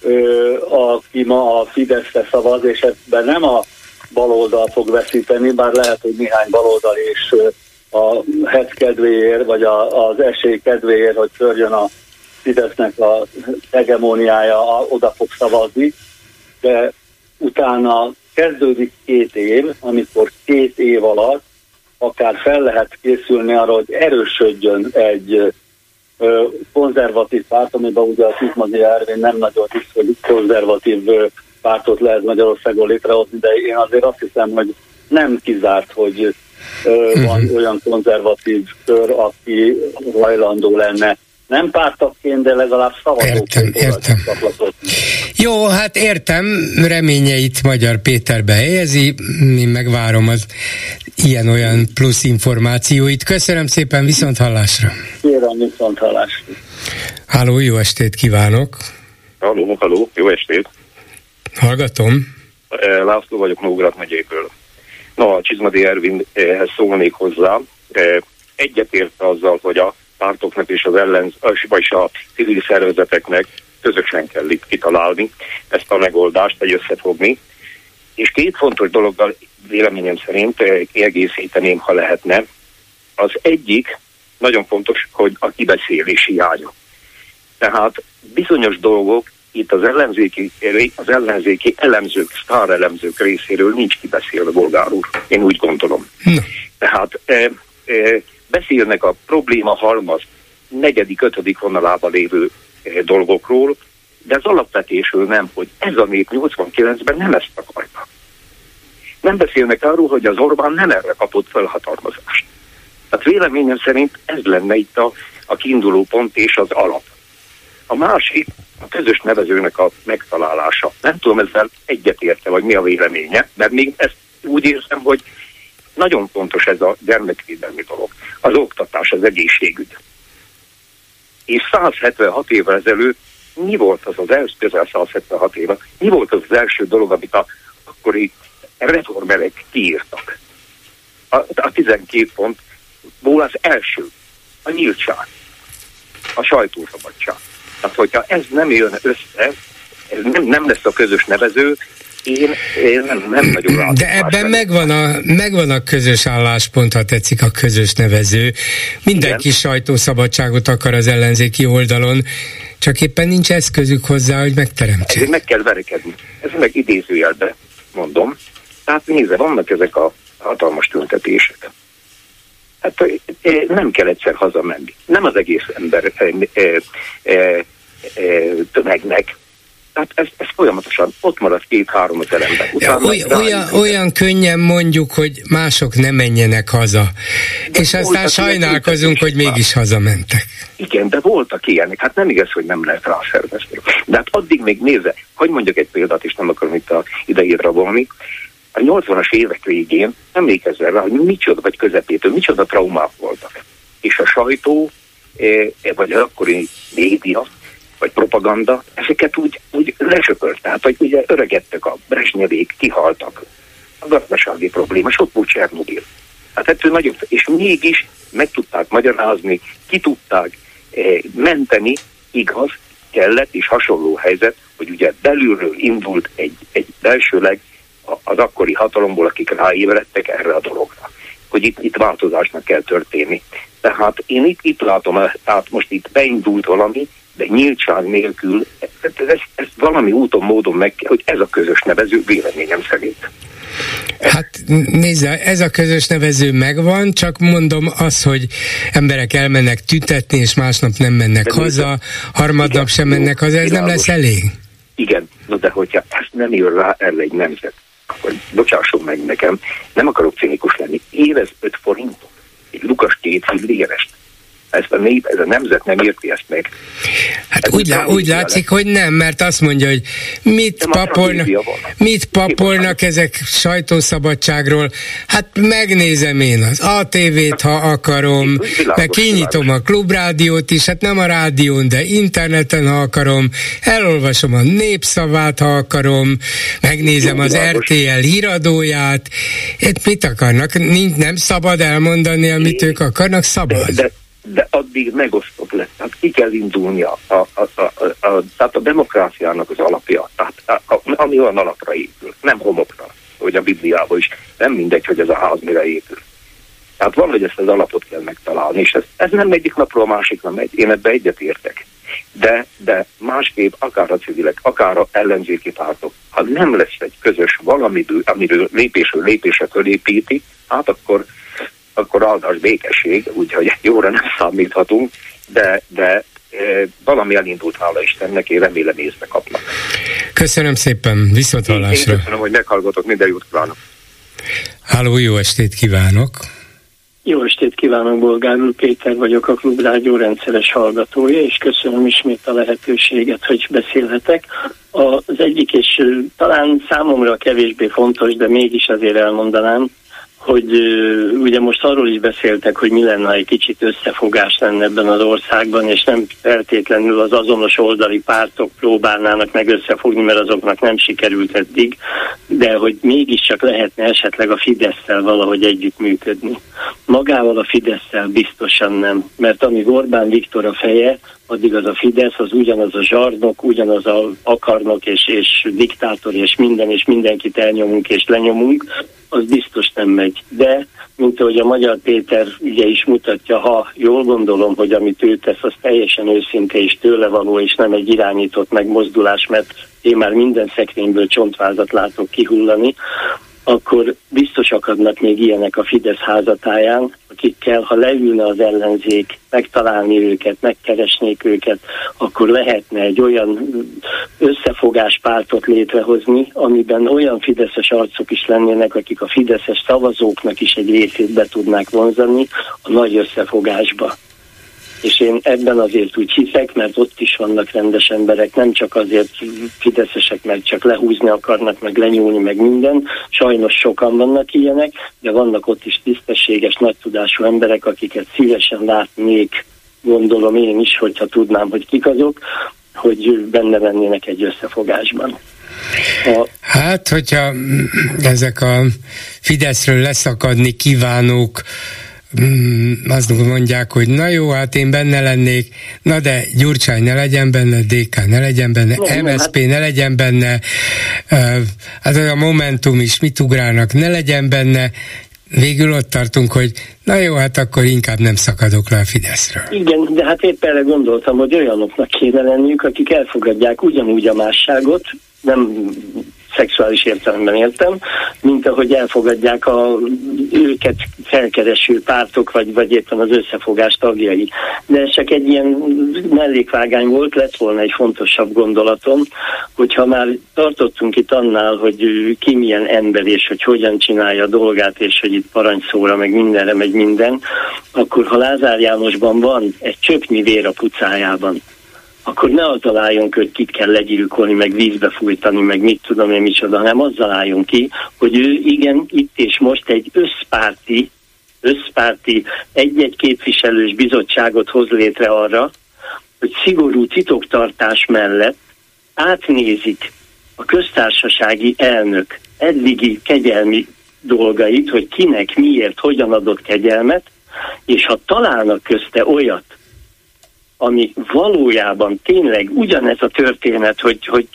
ö, aki ma a Fideszre szavaz, és ebben nem a baloldal fog veszíteni, bár lehet, hogy néhány baloldal és a hec kedvéért, vagy a, az esély kedvéért, hogy törjön a Fidesznek a hegemóniája, oda fog szavazni, de utána kezdődik két év, amikor két év alatt akár fel lehet készülni arra, hogy erősödjön egy konzervatív párt, amiben ugye a Szizmazi Ervin nem nagyon hisz, hogy konzervatív pártot lehet Magyarországon létrehozni, de én azért azt hiszem, hogy nem kizárt, hogy van uh-huh. olyan konzervatív kör, aki hajlandó lenne nem pártakként, de legalább szavazóként. Értem, értem. Jó, hát értem, reményeit Magyar Péter behelyezi, én megvárom az ilyen-olyan plusz információit. Köszönöm szépen, viszont hallásra. Kérem, viszont hallásra. Háló, jó estét kívánok! Halló, halló, jó estét! Hallgatom. Eh, László vagyok Nógrád megyéből. No, a Csizmadi Ervinhez szólnék hozzá. Eh, egyetért azzal, hogy a pártoknak és az ellen, vagy a civil szervezeteknek közösen kell kitalálni ezt a megoldást, vagy összefogni. És két fontos dologgal véleményem szerint eh, kiegészíteném, ha lehetne. Az egyik nagyon fontos, hogy a kibeszélés hiánya. Tehát bizonyos dolgok itt az ellenzéki, az ellenzéki elemzők, elemzők részéről nincs kibeszélve, bolgár úr. Én úgy gondolom. Na. Tehát e, e, beszélnek a probléma halmaz negyedik, ötödik vonalában lévő e, dolgokról, de az alapvetésről nem, hogy ez a nép 89-ben nem ezt akarta. Nem beszélnek arról, hogy az Orbán nem erre kapott felhatalmazást. Tehát véleményem szerint ez lenne itt a, a kiinduló pont és az alap. A másik a közös nevezőnek a megtalálása. Nem tudom ezzel egyetérte, vagy mi a véleménye, mert még ezt úgy érzem, hogy nagyon fontos ez a gyermekvédelmi dolog. Az oktatás, az egészségügy. És 176 évvel ezelőtt mi volt az az első, közel 176 éve, mi volt az az első dolog, amit a akkori reformerek kiírtak? A, a 12 pontból az első, a nyíltság, a sajtószabadság. Tehát, hogyha ez nem jön össze, ez nem, nem lesz a közös nevező, én, én nem, nem nagyon látom. De ebben megvan a, megvan a közös álláspont, ha tetszik a közös nevező. Mindenki Igen. sajtószabadságot akar az ellenzéki oldalon, csak éppen nincs eszközük hozzá, hogy megteremtsék. Ezért meg kell verekedni. Ez meg idézőjelbe mondom. Tehát nézze, vannak ezek a hatalmas tüntetések. Hát nem kell egyszer hazamenni. Nem az egész ember tömegnek. Tehát ez, ez folyamatosan ott marad két-három az ember. Ja, olyan, olyan, olyan könnyen mondjuk, hogy mások ne menjenek haza. De és aztán sajnálkozunk, hogy mégis hazamentek. Igen, de voltak ilyenek. Hát nem igaz, hogy nem lehet rászervezni. De hát addig még nézze, hogy mondjak egy példát, és nem akarom itt a idejére volni a 80-as évek végén emlékezzel rá, hogy micsoda, vagy közepétől, micsoda traumák voltak. És a sajtó, e, vagy az akkori média, vagy propaganda, ezeket úgy, úgy lesöpölt. Tehát, hogy ugye öregedtek a Brezsnyevék, kihaltak. A gazdasági probléma, sok volt Csernobil. Hát ettől nagyon, és mégis meg tudták magyarázni, ki tudták eh, menteni, igaz, kellett, és hasonló helyzet, hogy ugye belülről indult egy, egy belsőleg az akkori hatalomból, akik ráébredtek erre a dologra, hogy itt, itt változásnak kell történni. Tehát én itt, itt látom, tehát most itt beindult valami, de nyíltság nélkül ez, ez, ez valami úton, módon meg kell, hogy ez a közös nevező véleményem szerint. Hát nézze, ez a közös nevező megvan, csak mondom az, hogy emberek elmennek tüntetni, és másnap nem mennek de haza, harmadnap sem mennek haza, ez nem lesz elég? Igen, no de hogyha ezt nem jön rá el egy nemzet, akkor bocsásson meg nekem, nem akarok cinikus lenni, évez 5 forintot, egy Lukas két fillérest, ezt a nép, ez a nemzet nem érti ezt meg. Hát ez úgy, lá, úgy látszik, hogy nem, mert azt mondja, hogy mit papolnak, mit papolnak ezek sajtószabadságról. Hát megnézem én az ATV-t, ha akarom, meg kinyitom a klubrádiót is, hát nem a rádión, de interneten, ha akarom, elolvasom a népszavát, ha akarom, megnézem az RTL híradóját. Itt mit akarnak? Nincs, nem szabad elmondani, amit ők akarnak, szabad. De, de addig megosztott lesz. Tehát ki kell indulnia. A, a, a, a, tehát a demokráciának az alapja, tehát a, a, ami olyan alapra épül, nem homokra, hogy a Bibliában is. Nem mindegy, hogy ez a ház mire épül. Tehát valahogy ezt az alapot kell megtalálni, és ez, ez nem egyik napról a másikra megy. Én ebbe egyetértek. De, de másképp akár a civilek, akár a ellenzéki pártok, ha nem lesz egy közös valami, amiről lépésről lépésre fölépíti, hát akkor akkor áldás békesség, úgyhogy jóra nem számíthatunk, de, de e, valami elindult, hála Istennek, én remélem észbe kapnak. Köszönöm szépen, viszontlátásra. Én, én köszönöm, hogy meghallgatok, minden jót kívánok. Háló, jó estét kívánok! Jó estét kívánok, Bolgár úr Péter vagyok, a Klubrádió rendszeres hallgatója, és köszönöm ismét a lehetőséget, hogy beszélhetek. Az egyik, és talán számomra kevésbé fontos, de mégis azért elmondanám, hogy ugye most arról is beszéltek, hogy mi lenne, ha egy kicsit összefogás lenne ebben az országban, és nem feltétlenül az azonos oldali pártok próbálnának meg összefogni, mert azoknak nem sikerült eddig, de hogy mégiscsak lehetne esetleg a Fidesz-szel valahogy együttműködni. Magával a Fidesz-szel biztosan nem, mert ami Orbán Viktor a feje, addig az a Fidesz, az ugyanaz a zsarnok, ugyanaz a akarnok és, és diktátor és minden, és mindenkit elnyomunk és lenyomunk, az biztos nem megy. De, mint ahogy a Magyar Péter ugye is mutatja, ha jól gondolom, hogy amit ő tesz, az teljesen őszinte és tőle való, és nem egy irányított megmozdulás, mert én már minden szekrényből csontvázat látok kihullani, akkor biztos akadnak még ilyenek a Fidesz házatáján, akikkel, ha leülne az ellenzék, megtalálni őket, megkeresnék őket, akkor lehetne egy olyan összefogás pártot létrehozni, amiben olyan fideszes arcok is lennének, akik a fideszes szavazóknak is egy részét be tudnák vonzani a nagy összefogásba és én ebben azért úgy hiszek, mert ott is vannak rendes emberek, nem csak azért fideszesek, mert csak lehúzni akarnak, meg lenyúlni, meg minden. Sajnos sokan vannak ilyenek, de vannak ott is tisztességes, nagy tudású emberek, akiket szívesen látnék, gondolom én is, hogyha tudnám, hogy kik azok, hogy benne vennének egy összefogásban. A... Hát, hogyha ezek a Fideszről leszakadni kívánók Mm, azt mondják, hogy na jó, hát én benne lennék, na de Gyurcsány ne legyen benne, DK ne legyen benne, no, MSP hát... ne legyen benne, hát a Momentum is mit ugrálnak, ne legyen benne, végül ott tartunk, hogy na jó, hát akkor inkább nem szakadok le a Fideszről. Igen, de hát épp erre gondoltam, hogy olyanoknak kéne lenniük, akik elfogadják ugyanúgy a másságot, nem szexuális értelemben értem, mint ahogy elfogadják a őket felkereső pártok, vagy, vagy éppen az összefogás tagjai. De ez csak egy ilyen mellékvágány volt, lett volna egy fontosabb gondolatom, hogyha már tartottunk itt annál, hogy ki milyen ember, és hogy hogyan csinálja a dolgát, és hogy itt parancsszóra, meg mindenre megy minden, akkor ha Lázár Jánosban van egy csöpnyi vér a pucájában, akkor ne azzal álljon ki, hogy kit kell legyilkolni, meg vízbe fújtani, meg mit tudom én micsoda, hanem azzal álljon ki, hogy ő igen, itt és most egy összpárti, összpárti egy-egy képviselős bizottságot hoz létre arra, hogy szigorú titoktartás mellett átnézik a köztársasági elnök eddigi kegyelmi dolgait, hogy kinek, miért, hogyan adott kegyelmet, és ha találnak közte olyat, ami valójában tényleg ugyanez a történet, hogy, hogy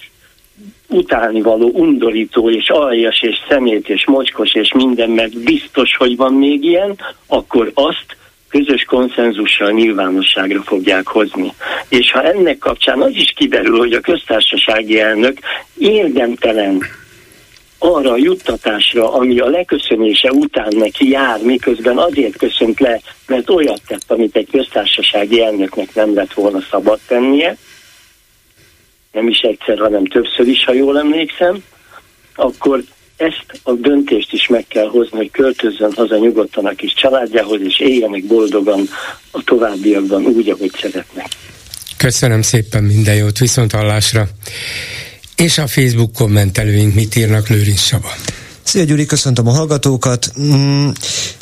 utálni való, undorító, és aljas, és szemét, és mocskos, és minden, mert biztos, hogy van még ilyen, akkor azt közös konszenzussal nyilvánosságra fogják hozni. És ha ennek kapcsán az is kiderül, hogy a köztársasági elnök érdemtelen arra a juttatásra, ami a leköszönése után neki jár, miközben azért köszönt le, mert olyat tett, amit egy köztársasági elnöknek nem lett volna szabad tennie, nem is egyszer, hanem többször is, ha jól emlékszem, akkor ezt a döntést is meg kell hozni, hogy költözzön haza nyugodtan a kis családjához, és éljenek boldogan a továbbiakban úgy, ahogy szeretnek. Köszönöm szépen minden jót, viszont hallásra. És a Facebook kommentelőink mit írnak Lőrinc Saba? Szia Gyuri, köszöntöm a hallgatókat. Mm,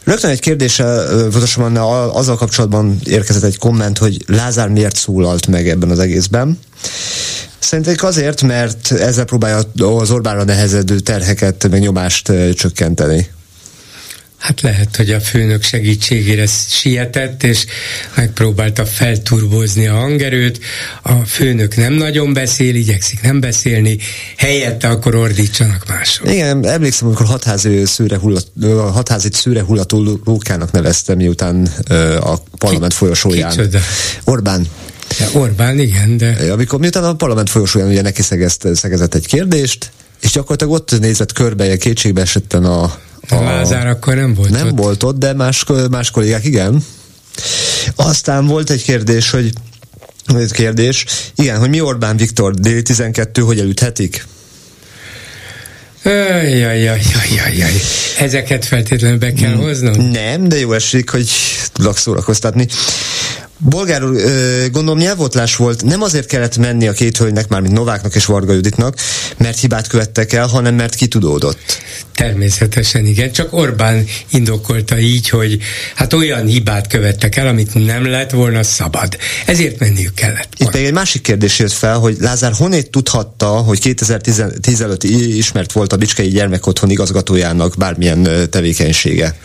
rögtön egy kérdése, pontosan azzal kapcsolatban érkezett egy komment, hogy Lázár miért szólalt meg ebben az egészben. Szerintem azért, mert ezzel próbálja az Orbánra nehezedő terheket, meg nyomást csökkenteni. Hát lehet, hogy a főnök segítségére sietett, és megpróbálta felturbozni a hangerőt. A főnök nem nagyon beszél, igyekszik nem beszélni, helyette akkor ordítsanak mások. Igen, emlékszem, amikor hatházi szőre, hullat, hatházi szőre hullató rókának neveztem, miután a parlament Ki, folyosóján. Kicsoda? Orbán. Ja, Orbán, igen, de... Amikor miután a parlament folyosóján ugye neki szegezett egy kérdést, és gyakorlatilag ott nézett körbe, kétségbe esetten a a Lázár akkor nem volt Nem ott. volt ott, de más, más kollégák igen. Aztán volt egy kérdés, hogy egy kérdés, igen, hogy mi Orbán Viktor déli 12, hogy elüthetik? Jaj, jaj, jaj, jaj, jaj. Ezeket feltétlenül be kell hoznom? Nem, de jó esik, hogy tudok szórakoztatni. Bolgár úr, gondolom nyelvotlás volt, nem azért kellett menni a két hölgynek, már mint Nováknak és Varga Juditnak, mert hibát követtek el, hanem mert kitudódott. Természetesen igen, csak Orbán indokolta így, hogy hát olyan hibát követtek el, amit nem lett volna szabad. Ezért menniük kellett. Itt még egy másik kérdés jött fel, hogy Lázár honnét tudhatta, hogy 2010 előtt ismert volt a Bicskei Gyermekotthon igazgatójának bármilyen tevékenysége?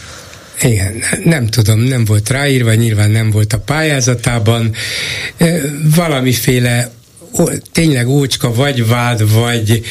Igen, nem tudom, nem volt ráírva, nyilván nem volt a pályázatában. Valamiféle tényleg ócska, vagy vád, vagy,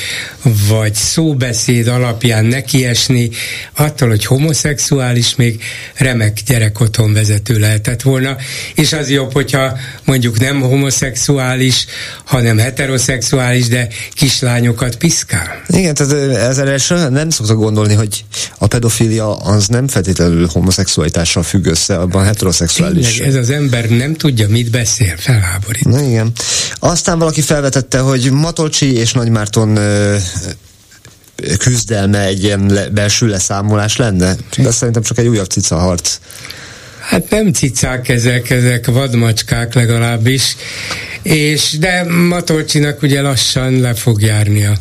vagy szóbeszéd alapján nekiesni, attól, hogy homoszexuális, még remek gyerekotthon vezető lehetett volna, és az jobb, hogyha mondjuk nem homoszexuális, hanem heteroszexuális, de kislányokat piszkál. Igen, tehát ezzel nem szoktak gondolni, hogy a pedofilia az nem feltétlenül homoszexualitással függ össze, abban heteroszexuális. Tényleg, ez az ember nem tudja, mit beszél, felháborít. Na igen. Aztán valaki felvetette, hogy Matolcsi és Nagymárton ö, küzdelme egy ilyen le, belső leszámolás lenne, de szerintem csak egy újabb cica harc. Hát nem cicák ezek, ezek vadmacskák legalábbis, és de Matolcsinak ugye lassan le fog járni a,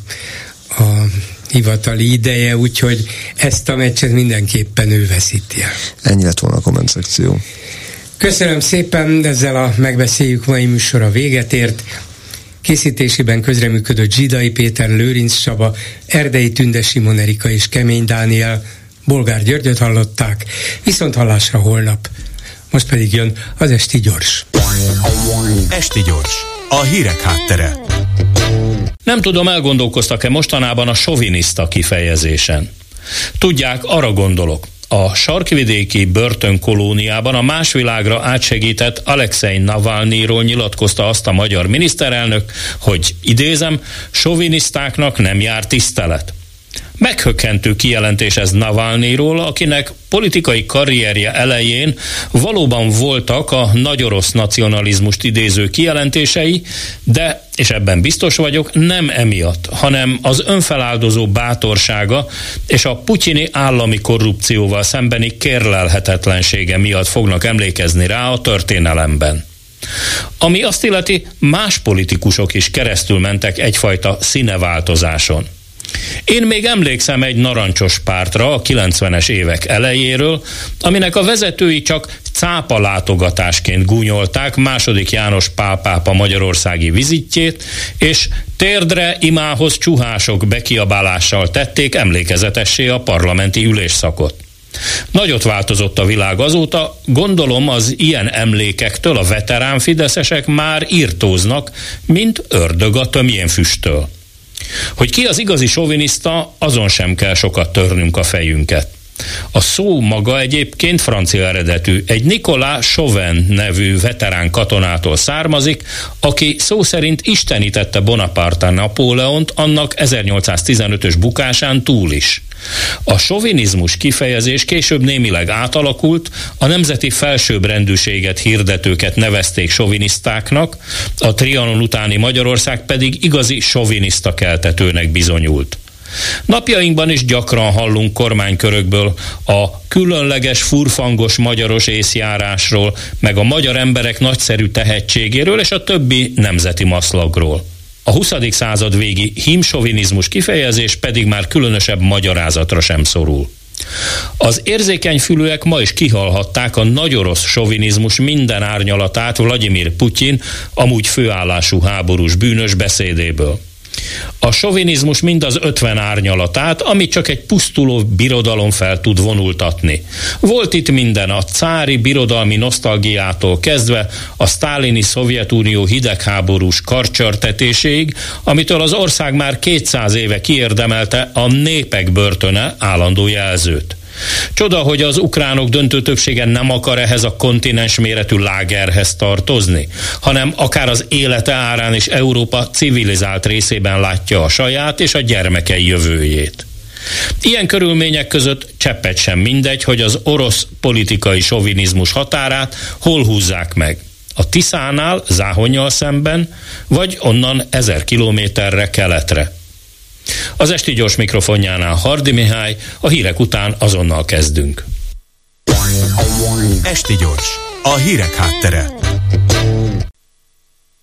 a hivatali ideje, úgyhogy ezt a meccset mindenképpen ő veszíti el. Ennyi lett volna a komment szekció. Köszönöm szépen, ezzel a megbeszéljük mai műsora véget ért. Készítésében közreműködött Zsidai Péter, Lőrinc Saba, Erdei Tünde Simon Erika és Kemény Dániel, Bolgár Györgyöt hallották, viszont hallásra holnap. Most pedig jön az Esti Gyors. Esti Gyors, a hírek háttere. Nem tudom, elgondolkoztak-e mostanában a soviniszta kifejezésen. Tudják, arra gondolok a sarkvidéki börtönkolóniában a más világra átsegített Alexei Navalnyról nyilatkozta azt a magyar miniszterelnök, hogy idézem, sovinisztáknak nem jár tisztelet. Meghökkentő kijelentés ez Navalnyról, akinek politikai karrierje elején valóban voltak a nagy orosz nacionalizmust idéző kijelentései, de, és ebben biztos vagyok, nem emiatt, hanem az önfeláldozó bátorsága és a putyini állami korrupcióval szembeni kérlelhetetlensége miatt fognak emlékezni rá a történelemben. Ami azt illeti, más politikusok is keresztül mentek egyfajta színeváltozáson. Én még emlékszem egy narancsos pártra a 90-es évek elejéről, aminek a vezetői csak cápa látogatásként gúnyolták második János pálpápa magyarországi vizitjét, és térdre imához csuhások bekiabálással tették emlékezetessé a parlamenti ülésszakot. Nagyot változott a világ azóta, gondolom az ilyen emlékektől a veterán fideszesek már írtóznak, mint ördög a tömjén füsttől. Hogy ki az igazi soviniszta, azon sem kell sokat törnünk a fejünket. A szó maga egyébként francia eredetű. Egy Nicolas Chauvin nevű veterán katonától származik, aki szó szerint istenítette Bonaparte Napóleont annak 1815-ös bukásán túl is. A sovinizmus kifejezés később némileg átalakult, a nemzeti felsőbbrendűséget hirdetőket nevezték sovinisztáknak, a Trianon utáni Magyarország pedig igazi soviniszta keltetőnek bizonyult. Napjainkban is gyakran hallunk kormánykörökből a különleges, furfangos magyaros észjárásról, meg a magyar emberek nagyszerű tehetségéről és a többi nemzeti maszlagról. A 20. század végi himsovinizmus kifejezés pedig már különösebb magyarázatra sem szorul. Az érzékeny fülőek ma is kihalhatták a nagyorosz sovinizmus minden árnyalatát Vladimir Putyin amúgy főállású háborús bűnös beszédéből. A sovinizmus mind az ötven árnyalatát, amit csak egy pusztuló birodalom fel tud vonultatni. Volt itt minden a cári birodalmi nosztalgiától kezdve a sztálini Szovjetunió hidegháborús karcsörtetéséig, amitől az ország már 200 éve kiérdemelte a népek börtöne állandó jelzőt. Csoda, hogy az ukránok döntő többsége nem akar ehhez a kontinens méretű lágerhez tartozni, hanem akár az élete árán is Európa civilizált részében látja a saját és a gyermekei jövőjét. Ilyen körülmények között cseppet sem mindegy, hogy az orosz politikai sovinizmus határát hol húzzák meg. A Tiszánál, Záhonyjal szemben, vagy onnan ezer kilométerre keletre. Az esti gyors mikrofonjánál Hardi Mihály, a hírek után azonnal kezdünk. Esti gyors, a hírek háttere.